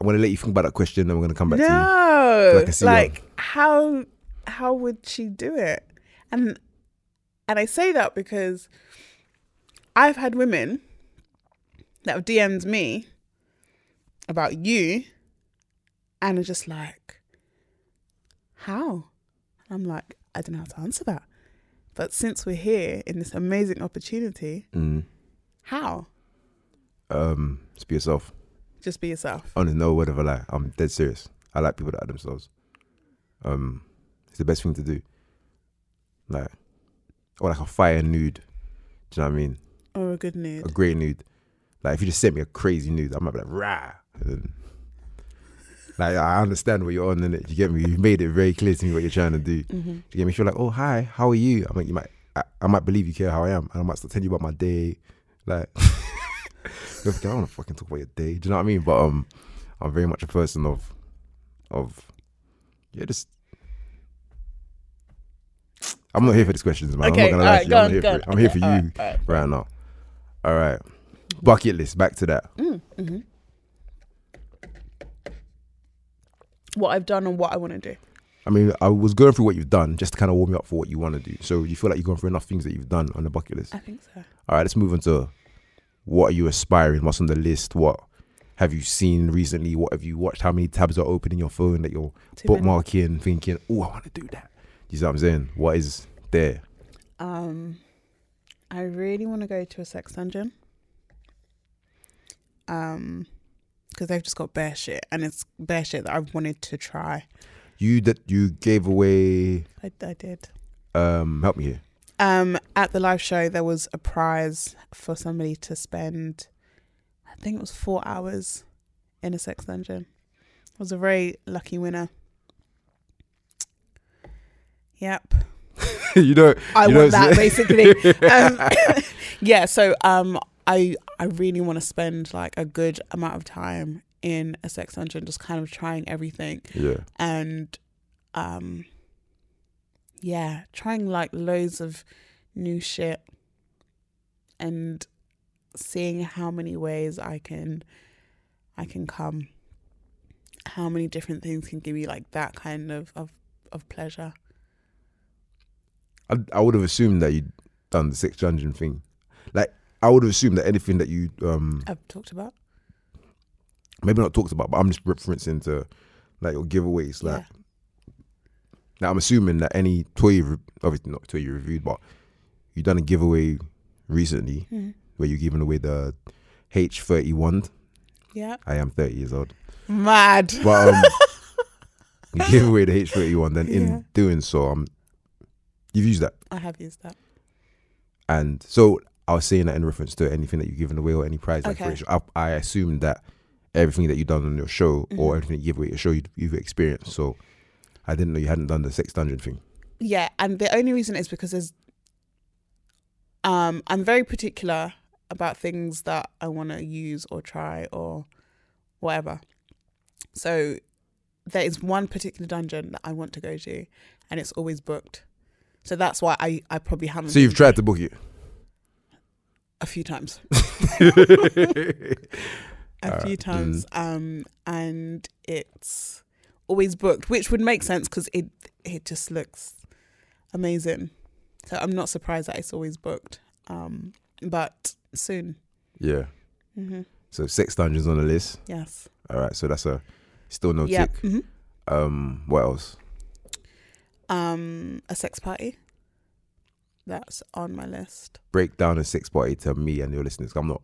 I'm gonna let you think about that question, and we're gonna come back to no, Like I see like how how would she do it? And and I say that because I've had women that have DM'd me about you, and are just like, how? I'm like, I don't know how to answer that. But since we're here in this amazing opportunity. Mm. how? Um, just be yourself. Just be yourself. Honest, no word of a lie. I'm dead serious. I like people that are themselves. Um, it's the best thing to do. Like, or like a fire nude. Do you know what I mean? Or a good nude. A great nude. Like if you just sent me a crazy nude, I might be like rah. And then, like I understand what you're on in it. You get me? You've made it very clear to me what you're trying to do. Mm-hmm. You get me? If you're like, oh hi, how are you? I mean, you might, I, I might believe you care how I am, and I might start telling you about my day. Like, I don't want to fucking talk about your day. Do you know what I mean? But um, I'm very much a person of, of, yeah, just. I'm not here for these questions, man. Okay, I'm not gonna lie alright, to you. I'm on, here for I'm here for you alright. right now. All right, bucket list. Back to that. Mm-hmm. What I've done and what I want to do. I mean, I was going through what you've done just to kind of warm you up for what you want to do. So you feel like you've gone through enough things that you've done on the bucket list. I think so. All right, let's move on to what are you aspiring? What's on the list? What have you seen recently? What have you watched? How many tabs are open in your phone that you're Too many. bookmarking, thinking, oh, I want to do that? You see what I'm saying? What is there? Um, I really want to go to a sex dungeon. Um, because they've just got bare shit, and it's bare shit that I've wanted to try. You that you gave away. I, I did. Um, help me here. Um, at the live show, there was a prize for somebody to spend. I think it was four hours in a sex dungeon. I was a very lucky winner. Yep. you know, I you want that basically. um, yeah, so um, I I really want to spend like a good amount of time in a sex dungeon, just kind of trying everything yeah. and um, yeah, trying like loads of new shit and seeing how many ways I can I can come, how many different things can give me like that kind of of, of pleasure. I, I would have assumed that you'd done the six dungeon thing. Like, I would have assumed that anything that you um I've talked about. maybe not talked about, but I'm just referencing to like your giveaways. Like, yeah. now I'm assuming that any toy, you re- obviously not toy you reviewed, but you done a giveaway recently Mhm. where you're giving away the H31. Yeah. I am 30 years old, Mad. but um, you give away the H31. Then Yeah. in doing so, um, you've used that, I have used that. and so I was saying that in reference to anything that you've given away or any prize. Like, Okay. I, I assumed that everything that you've done on your show or Mhm. everything you give away your show, you've, you've experienced. So I didn't know you hadn't done the sex dungeon thing. Yeah, and the only reason is because there's um I'm very particular about things that I want to use or try or whatever. So there is one particular dungeon that I want to go to and it's always booked. So that's why I I probably haven't So you've tried to book it. A few times. A few mm. times um and it's always booked which would make sense because it it just looks amazing so i'm not surprised that it's always booked um but soon Yeah. Mm-hmm. So sex dungeons on the list. yes All right. So that's a still no yeah tick. hmm Um, what else? um a sex party that's on my list Break down a six party to me and your listeners. I'm not.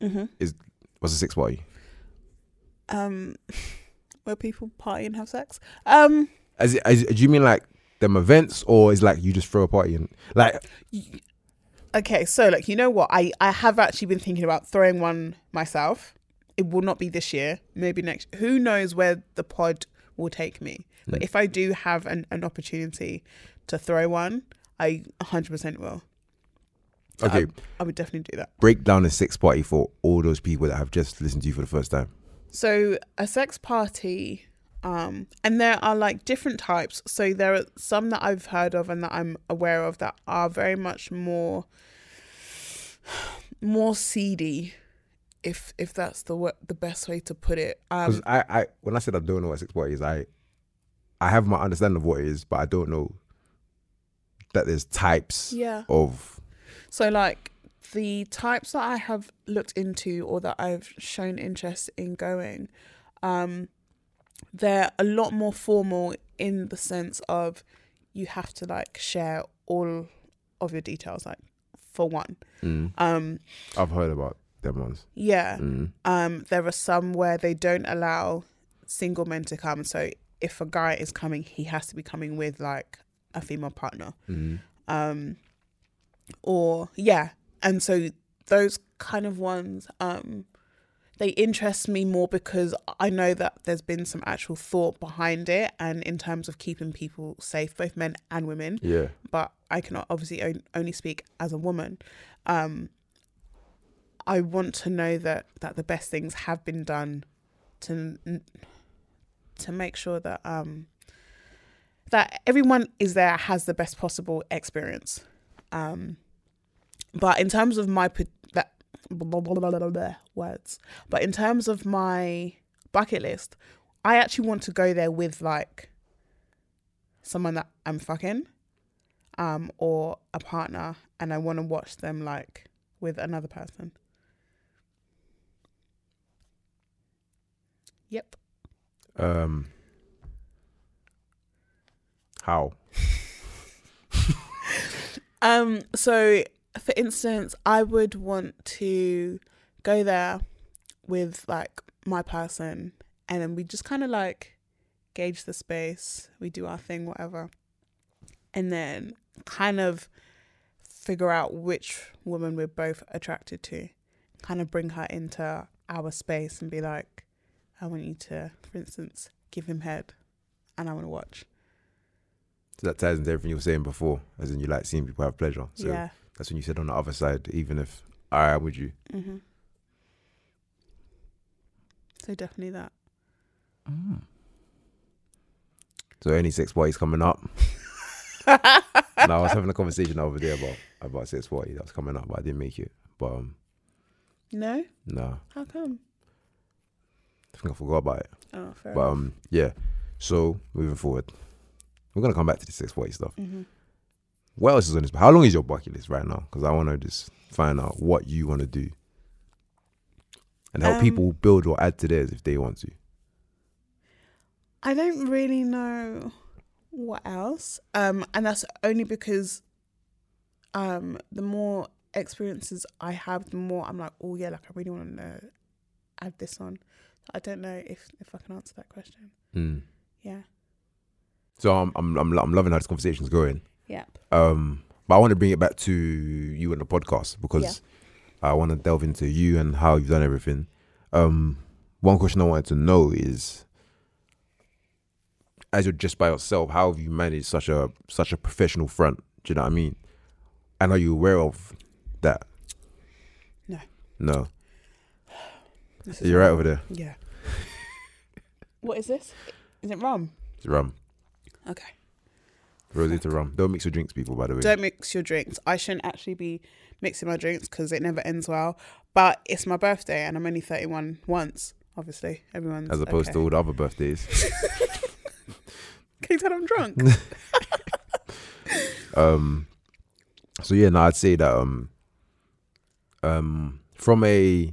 Mm-hmm. Is What's a six party? um where people party and have sex um As, as do you mean like them events or is like you just throw a party and like okay so like you know what i i have actually been thinking about throwing one myself it will not be this year. Maybe next. Who knows where the pod will take me? But if I do have an, an opportunity to throw one, I 100% will. Okay, I, I would definitely do that. break down a sex party for all those people that have just listened to you for the first time. So a sex party, um, and there are like different types. So there are some that I've heard of and that I'm aware of that are very much more, more seedy, if if that's the the best way to put it. Um, I, I, when I said I don't know what sex party is, I, I have my understanding of what it is, but I don't know that there's types yeah. of. So like the types that I have looked into or that I've shown interest in going, um, they're a lot more formal in the sense of you have to like share all of your details, like for one. Mm, Um, I've heard about them ones. yeah. Mm, Um, there are some where they don't allow single men to come. So if a guy is coming, he has to be coming with like a female partner. mm, um or yeah and so those kind of ones um they interest me more because i know that there's been some actual thought behind it and in terms of keeping people safe both men and women yeah. but i cannot obviously only speak as a woman um i want to know that that the best things have been done to to make sure that um that everyone is there has the best possible experience um but in terms of my pa- that words but in terms of my bucket list i actually want to go there with like someone that i'm fucking um or a partner and i want to watch them like with another person yep Um. How? Um, so for instance, I would want to go there with like my person and then we just kind of like gauge the space, we do our thing, whatever. And then kind of figure out which woman we're both attracted to. Kind of bring her into our space and be like, I want you to, for instance, give him head and I want to watch. That ties into everything you were saying before, as in you like seeing people have pleasure. So yeah. that's when you said on the other side, even if I am with you. Mm-hmm. So definitely that. So any sex parties coming up? no, I was having a conversation over there about about sex party that was coming up, but I didn't make it. But um, No? no, How come? I think I forgot about it. Oh, fair But enough. um, yeah. So moving forward, we're gonna come back to the sex party stuff. Mm-hmm. What else is on this? How long is your bucket list right now? Because I want to just find out what you want to do and help Um, people build or add to theirs if they want to. I don't really know what else. Um, and that's only because um the more experiences I have, the more I'm like, oh yeah, like I really want to add this on. I don't know if if I can answer that question. Mm. Yeah. So I'm I'm I'm I'm loving how this conversation's going. Yep. Um, but I want to bring it back to you and the podcast because I want to delve into you and how you've done everything. Um, one question I wanted to know is, as you're just by yourself, how have you managed such a such a professional front? Do you know what I mean? And are you aware of that? No. No. You're right over there. Yeah. what is this? Is it rum? It's rum. Okay. Rosita rum. Don't mix your drinks, people. By the way. Don't mix your drinks. I shouldn't actually be mixing my drinks because it never ends well. But it's my birthday and I'm only 31 once, obviously. Everyone's. As opposed okay. to all the other birthdays. Can you tell I'm drunk? Um, so yeah, no, I'd say that um, um, from a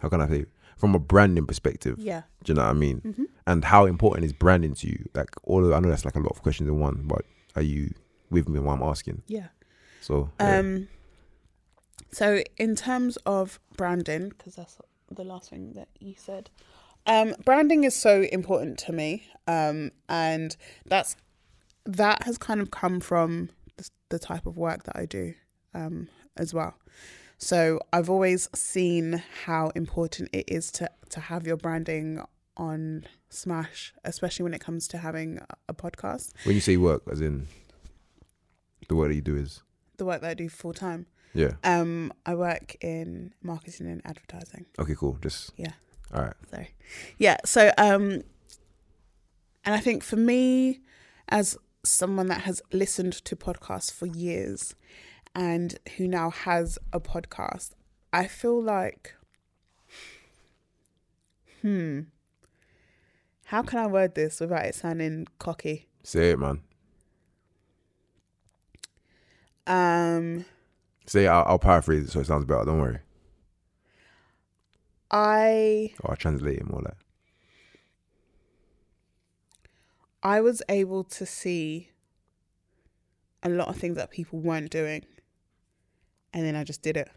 how can I say from a branding perspective, yeah. do you know what I mean? Mhm. And how important is branding to you? Like all, of, I know that's like a lot of questions in one, but are you with me when I'm asking? Yeah. So yeah. Um. So in terms of branding, because that's the last thing that you said, um, branding is so important to me, um, and that's that has kind of come from the, the type of work that I do, um, as well. So I've always seen how important it is to to have your branding on Smash, especially when it comes to having a- podcast. When you say work, as in the work that you do is The work that I do full time. yeah. Um, I work in marketing and advertising. Okay, cool. Just Yeah. all right. So, yeah. So, um, and I think for me, as someone that has listened to podcasts for years and who now has a podcast, I feel like, hmm, how can I word this without it sounding cocky? Say it, man. Um, Say I'll, I'll paraphrase it so it sounds better. Don't worry. I Or I'll translate it more like. I was able to see a lot of things that people weren't doing, and then I just did it.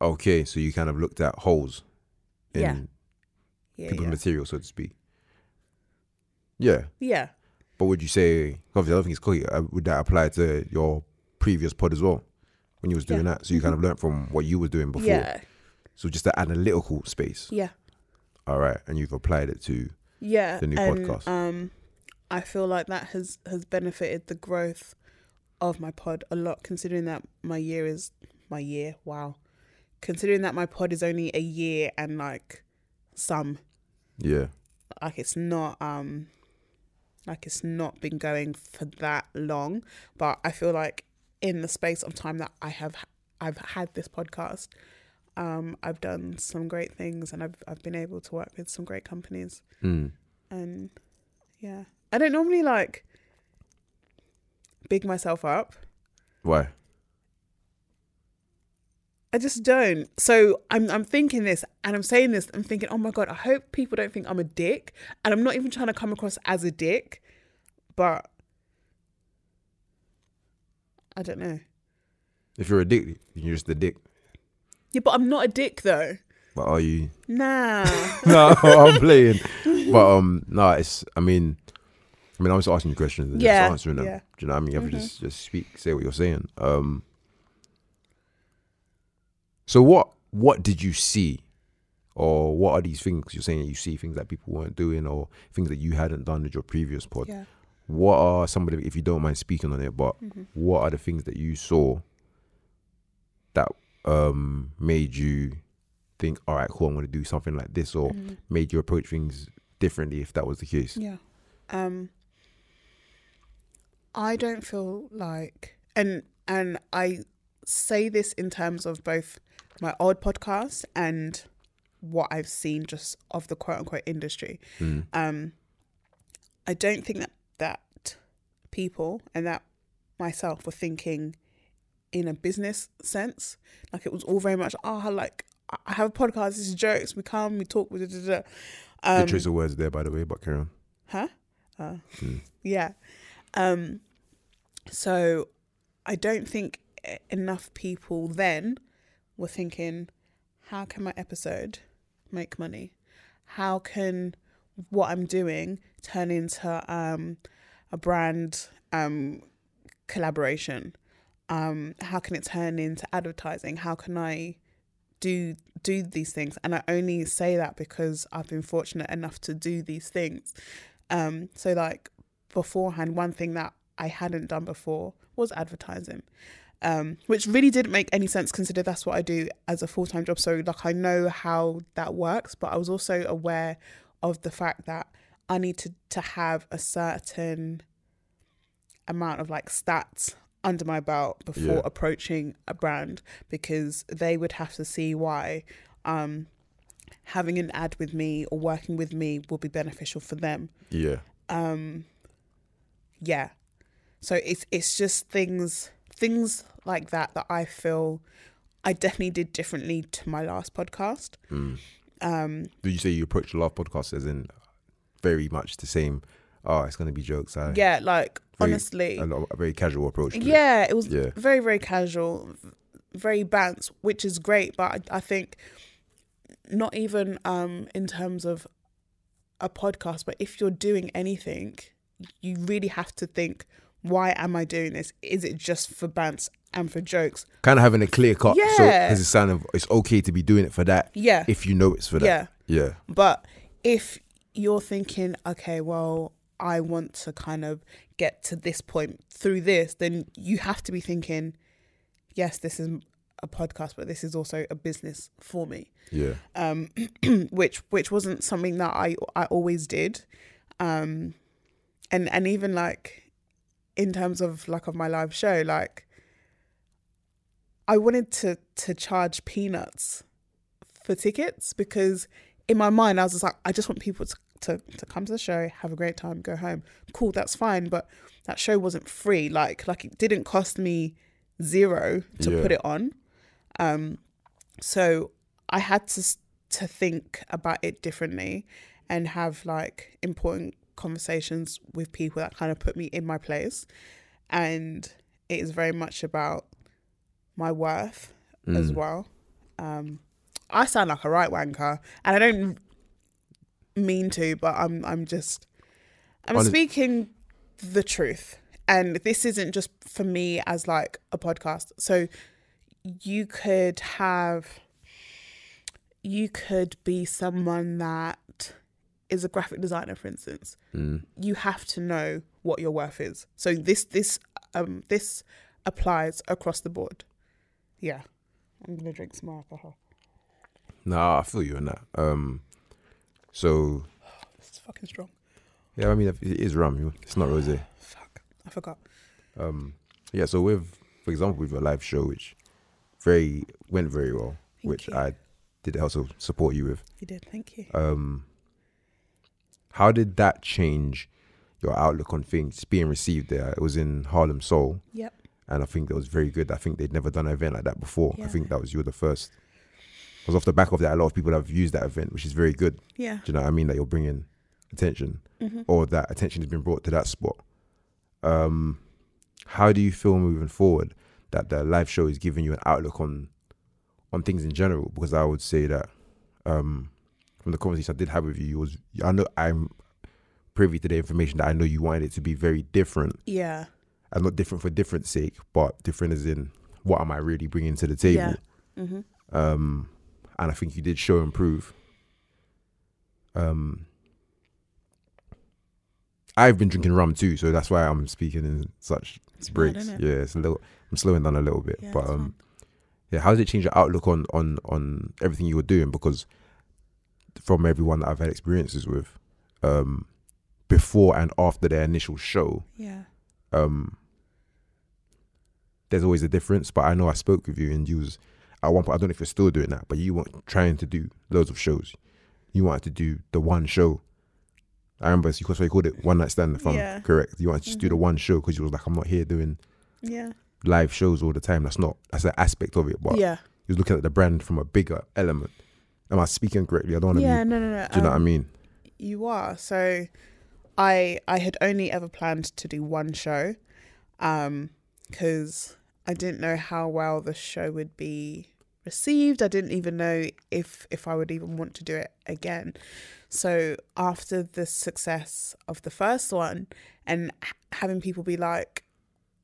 Okay, so you kind of looked at holes in Yeah. Yeah, people's yeah. material, so to speak. Yeah, yeah. but would you say obviously I don't think it's cool. uh, Would that apply to your previous pod as well when you was doing that? So you kind of learned from what you were doing before. Yeah, So just the analytical space. yeah, All right, and you've applied it to yeah. The new and, podcast. Um, I feel like that has has benefited the growth of my pod a lot, considering that my year is my year. Wow, considering that my pod is only a year and like some yeah, like it's not um like it's not been going for that long but i feel like in the space of time that i have i've had this podcast um i've done some great things and i've i've been able to work with some great companies mm. and yeah i don't normally like big myself up why? I just don't. So I'm I'm thinking this and I'm saying this. I'm thinking, oh my god, I hope people don't think I'm a dick. And I'm not even trying to come across as a dick, but I don't know. If you're a dick, you're just a dick. Yeah, but I'm not a dick though. But are you? Nah. no, I'm playing. But um, no, it's. I mean, I mean, I'm just asking you questions and Yeah, just answering them. yeah. Mm-hmm. Do you know what I mean? You have to just just speak, say what you're saying. Um. So what what did you see, or what are these things you're saying? You see things that people weren't doing, or things that you hadn't done with your previous pod. yeah. What are some of the, if you don't mind speaking on it, but Mm-hmm. what are the things that you saw that um made you think, all right, cool, I'm going to do something like this, or made you approach things differently if that was the case? Yeah. Um I don't feel like and and I say this in terms of both my old podcast and what I've seen just of the quote unquote industry. Um I don't think that that people and that myself were thinking in a business sense. Like it was all very much, oh, like I have a podcast, this is jokes, we come, we talk, da, da, da. Um, the choice of words there, by the way, but carry on. Huh? Oh. Yeah. Um so I don't think enough people then were thinking how can my episode make money? How can what I'm doing turn into um a brand um collaboration? Um how can it turn into advertising? How can I do do these things and i only say that because i've been fortunate enough to do these things um so like beforehand one thing that i hadn't done before was advertising um which really didn't make any sense consider that's what i do as a full-time job so like i know how that works but i was also aware of the fact that i need to to have a certain amount of like stats under my belt before Yeah. approaching a brand because they would have to see why um having an ad with me or working with me will be beneficial for them Yeah. um yeah so it's it's just things things like that that i feel i definitely did differently to my last podcast um Did you say you approach the love podcast as in very much the same? Oh, it's going to be jokes. I, yeah like very- honestly a, lot- a very casual approach. To it. yeah it was Yeah. very very casual very bants which is great but I, I think not even um in terms of a podcast but if you're doing anything you really have to think why am I doing this? Is it just for bants and for jokes? Kind of having a clear cut. So Yeah. because it's kind of it's okay to be doing it for that. Yeah. If you know it's for that. Yeah. Yeah. But if you're thinking, okay, well, I want to kind of get to this point through this, then you have to be thinking, yes, this is a podcast, but this is also a business for me. Yeah. Um, which which wasn't something that I I always did. Um, and and even like in terms of like of my live show, like I wanted to to charge peanuts for tickets because in my mind I was just like, I just want people to, to, to come to the show, have a great time, go home. Cool, that's fine. But that show wasn't free. Like like it didn't cost me zero to Yeah. put it on. Um so I had to to think about it differently and have like important conversations with people that kind of put me in my place. And it is very much about my worth as well. Um, I sound like a right wanker, and I don't mean to, but I'm I'm just I'm Honest- speaking the truth, and this isn't just for me as like a podcast. So you could have you could be someone that is a graphic designer for instance you have to know what your worth is so this this um this applies across the board yeah i'm gonna drink some more alcohol Nah, I feel you on that. Um, so it's fucking strong yeah, I mean it is rum. It's not rosé. fuck i forgot Um, yeah. So with, for example, with your live show, which very went very well, which you. I did also support you with. you did thank you Um, how did that change your outlook on things being received there? It was in Harlem Soul, yep and I think that was very good. I think they'd never done an event like that before. I think that was you were the first. Because off the back of that, a lot of people have used that event, which is very good. yeah Do you know what I mean? That you're bringing attention, Mhm. or that attention has been brought to that spot. Um, how do you feel moving forward that the live show is giving you an outlook on on things in general? Because I would say that um, from the conversation I did have with you, was I know I'm privy to the information that I know you wanted it to be very different, yeah and not different for different sake, but different as in what am I really bringing to the table? yeah mm-hmm. um, and I think you did show and prove. Um, I've been drinking rum too, so that's why I'm speaking in such It's breaks. innit? Yeah, it's a little. I'm slowing down a little bit, Yeah, but um, yeah. How does it change your outlook on on on everything you were doing? Because from everyone that I've had experiences with, um, before and after their initial show, yeah. um there's always a difference but i know i spoke with you and you was at one point i don't know if you're still doing that but you weren't trying to do loads of shows. You wanted to do the one show. I remember what you called it one night stand if i'm Yeah. correct. You wanted to just do the Mhm. one show because you was like i'm not here doing yeah. live shows all the time. That's not that's an aspect of it but yeah. you was looking at the brand from a bigger element am i speaking correctly i don't want to yeah be no no no do you know what i um, mean You are. So I I had only ever planned to do one show um cuz I didn't know how well the show would be received. I didn't even know if if I would even want to do it again. So after the success of the first one and having people be like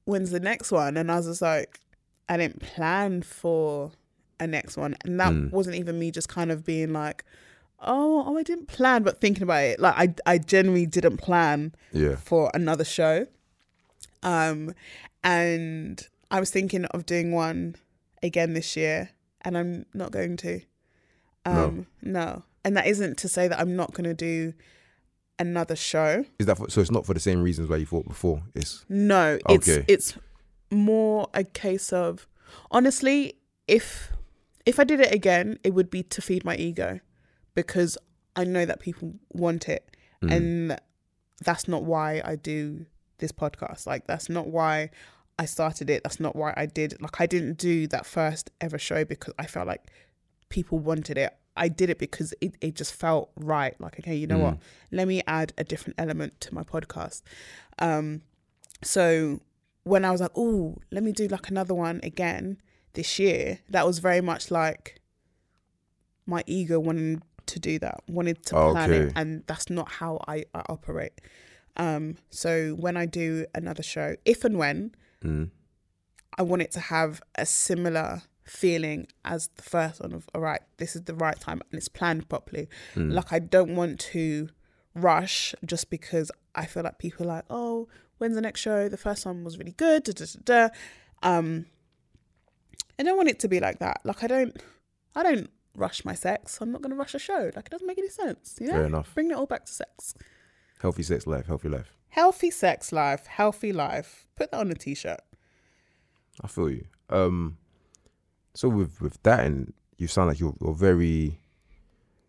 when's the next one and I was just like I didn't plan for a next one and that Mm. wasn't even me just kind of being like oh, oh, I didn't plan, but thinking about it, like I, I genuinely didn't plan yeah for another show. Um, and I was thinking of doing one again this year, and I'm not going to. Um, no. And that isn't to say that I'm not going to do another show. is that for, so it's not for the same reasons why you thought before it's No, it's it's more a case of honestly, if if I did it again, it would be to feed my ego because I know that people want it Mm. and that's not why I do this podcast. Like that's not why I started it. That's not why I did like I didn't do that first ever show because I felt like people wanted it. I did it because it, it just felt right. Like, okay, you know what? Let me add a different element to my podcast. Um so when I was like, oh, let me do like another one again this year, that was very much like my ego wanted to do that, wanted to plan Okay. it, and that's not how I, I operate. Um, so when I do another show, if and when, Mm. I want it to have a similar feeling as the first one of all right, this is the right time and it's planned properly. Like I don't want to rush just because I feel like people are like, oh, when's the next show? The first one was really good. Da, da, da. Um, I don't want it to be like that. Like I don't, I don't rush my sex. I'm not going to rush a show. Like it doesn't make any sense. You know, Fair enough. Bring it all back to sex. Healthy sex life, healthy life. Healthy sex life, healthy life. Put that on a t-shirt. I feel you. Um, so with with that, and you sound like you're, you're very,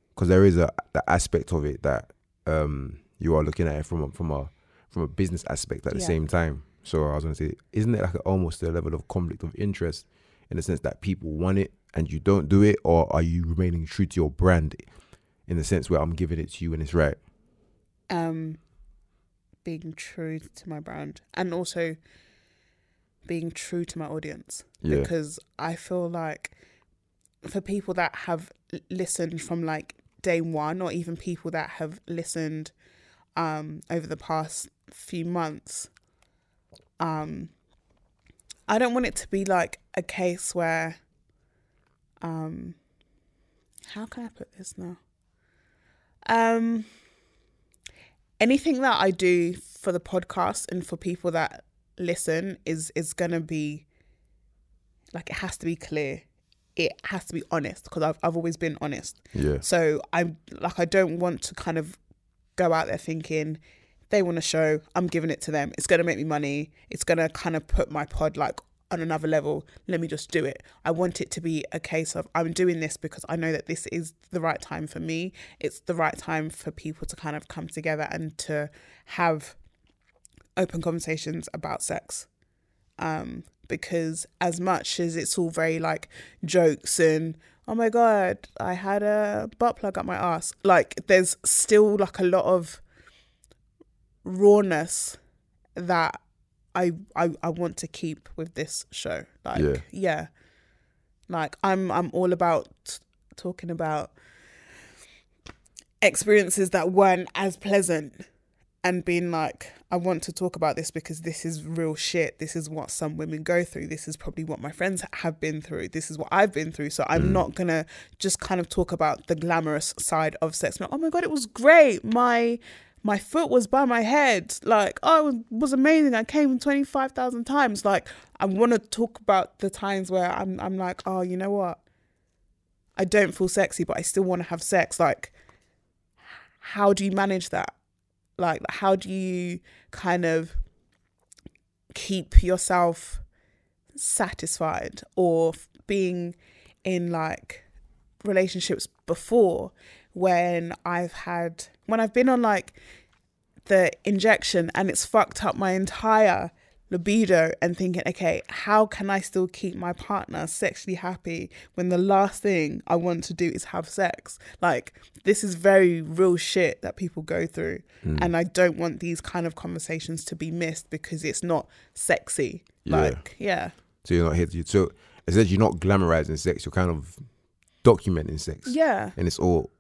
because there is a the aspect of it that um you are looking at it from a, from a from a business aspect at the Yeah. same time. So I was gonna say, isn't it like a, almost a level of conflict of interest in the sense that people want it and you don't do it, or are you remaining true to your brand in the sense where I'm giving it to you and it's right? um being true to my brand and also being true to my audience Yeah. because I feel like for people that have listened from like day one or even people that have listened um over the past few months um I don't want it to be like a case where um how can I put this now um anything that I do for the podcast and for people that listen is is gonna be like it has to be clear. It has to be honest because I've I've always been honest. Yeah. So I'm like I don't want to kind of go out there thinking they want a show, I'm giving it to them. It's gonna make me money. It's gonna kind of put my pod like on another level. Let me just do it. I want it to be a case of I'm doing this because I know that this is the right time for me. It's the right time for people to kind of come together and to have open conversations about sex. Um, because as much as it's all very like jokes and oh my god, I had a butt plug up my ass, like there's still like a lot of rawness that I I, I want to keep with this show. Like Yeah. yeah. Like I'm I'm all about t- talking about experiences that weren't as pleasant and being like, I want to talk about this because this is real shit. This is what some women go through. This is probably what my friends have been through. This is what I've been through. So I'm mm. not gonna just kind of talk about the glamorous side of sex. Like, oh my god, it was great. My my foot was by my head. Like, oh, it was amazing. I came twenty five thousand times. Like, I want to talk about the times where I'm I'm like, oh, you know what? I don't feel sexy, but I still want to have sex. Like, how do you manage that? Like, how do you kind of keep yourself satisfied or being in like relationships before when I've had, when I've been on like the injection and it's fucked up my entire libido and thinking, okay, how can I still keep my partner sexually happy when the last thing I want to do is have sex? Like, this is very real shit that people go through. Hmm. And I don't want these kind of conversations to be missed because it's not sexy. Yeah. Like, yeah. So you're not here to so essentially you're not glamorizing sex, you're kind of documenting sex. Yeah. And it's all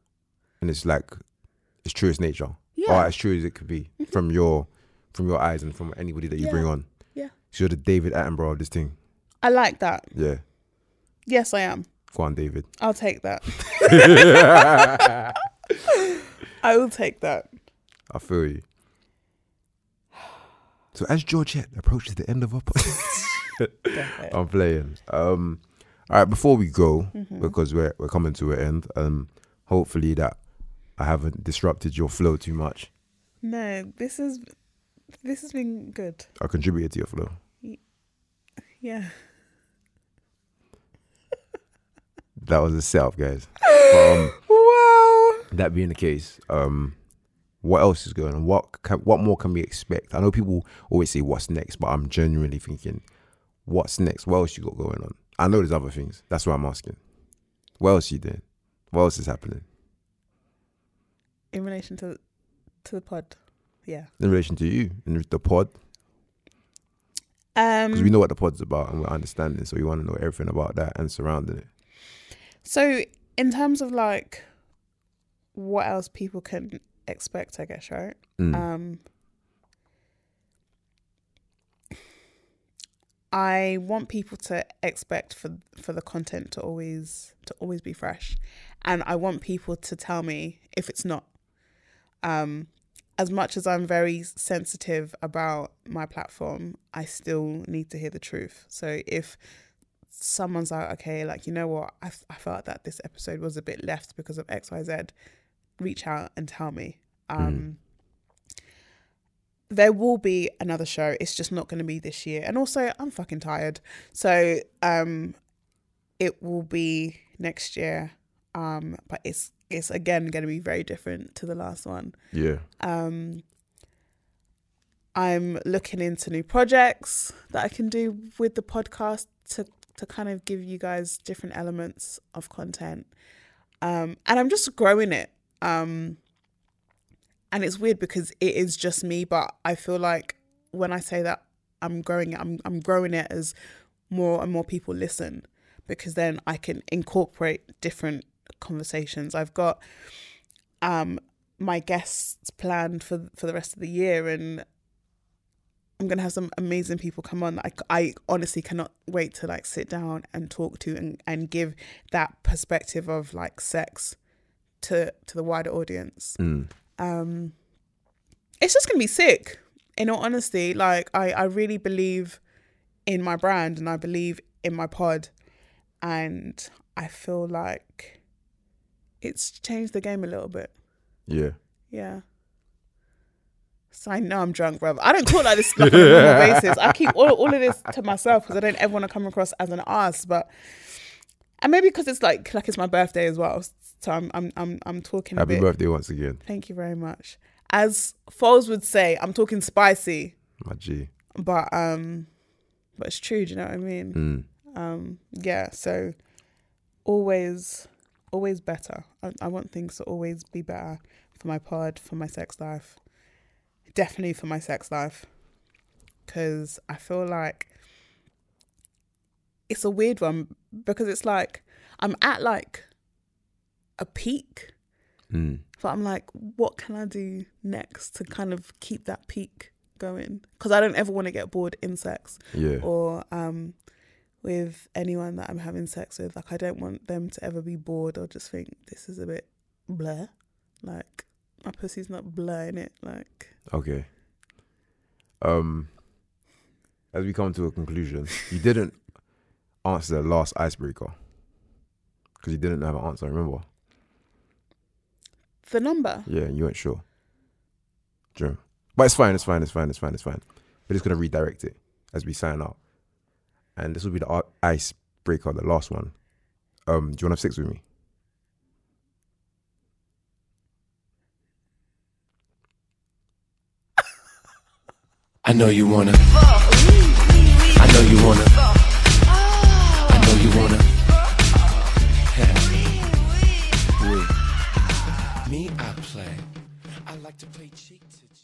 and it's like it's true as nature. Yeah. Mm-hmm. Or as true as it could be from your from your eyes and from anybody that you Yeah. bring on. Yeah. So you're the David Attenborough of this thing. I like that. Yeah. Yes, I am. Go on, David. I'll take that. I will take that. I feel you. So as Georgette approaches the end of our podcast, I'm playing. Um, all right, before we go, Mm-hmm. because we're we're coming to an end. Um, hopefully that I haven't disrupted your flow too much. No, this is this has been good. I contributed to your flow. Yeah. That was a setup, guys. But, um, Wow. that being the case, um, what else is going on? What can, what more can we expect? I know people always say what's next, but I'm genuinely thinking, what's next? What else you got going on? I know there's other things. That's why I'm asking. What else you doing? What else is happening in relation to to the pod. Yeah. In relation to you in the pod. Um, because we know what the pod's about and we're understanding, so we want to know everything about that and surrounding it. So, in terms of like what else people can expect, I guess, right? Mm. Um, I want people to expect for for the content to always to always be fresh, and I want people to tell me if it's not um, as much as I'm very sensitive about my platform, I still need to hear the truth. So if someone's like, okay, like you know what, I I felt that this episode was a bit left because of X Y Z, reach out and tell me. Um, mm there will be another show. It's just not going to be this year. And also, I'm fucking tired. So, um, it will be next year. Um, but it's it's again going to be very different to the last one. Yeah. Um, I'm looking into new projects that I can do with the podcast to to kind of give you guys different elements of content. Um, and I'm just growing it. Um, and it's weird because it is just me but i feel like when i say that i'm growing it i'm, I'm growing it as more and more people listen because then i can incorporate different conversations i've got um my guests planned for for the rest of the year and I'm gonna have some amazing people come on. I, I honestly cannot wait to like sit down and talk to and, and give that perspective of like sex to to the wider audience. Mm um, it's just gonna be sick. In all honesty, like I, I really believe in my brand and I believe in my pod, and I feel like it's changed the game a little bit. Yeah. Yeah. So I know I'm drunk, brother. I don't talk like this like on a normal basis. I keep all, all of this to myself because I don't ever want to come across as an ass. But and maybe because it's like like it's my birthday as well. So I'm I'm I'm I'm talking. Happy birthday once again. Thank you very much. As Foles would say, I'm talking spicy. My G. But um, but it's true. Do you know what I mean? Mm. Um, yeah. So always, always better. I, I want things to always be better for my pod, for my sex life. Definitely for my sex life, because I feel like it's a weird one because it's like I'm at like a peak. Mm. But I'm like, what can I do next to kind of keep that peak going? Because I don't ever want to get bored in sex. Yeah. Or um, with anyone that I'm having sex with. Like, I don't want them to ever be bored or just think this is a bit blur. Like, my pussy's not blur in it. Like. Okay. Um. As we come to a conclusion, you didn't answer the last icebreaker because you didn't have an answer. Remember? the number. Yeah, you weren't sure. True. But it's fine, it's fine, it's fine, it's fine, it's fine. We're just gonna redirect it as we sign out and this will be the ice breaker, the last one. Um, do you want to have sex with me? I know you wanna. I know you wanna. I know you wanna. Me, I play. I like to play cheek to.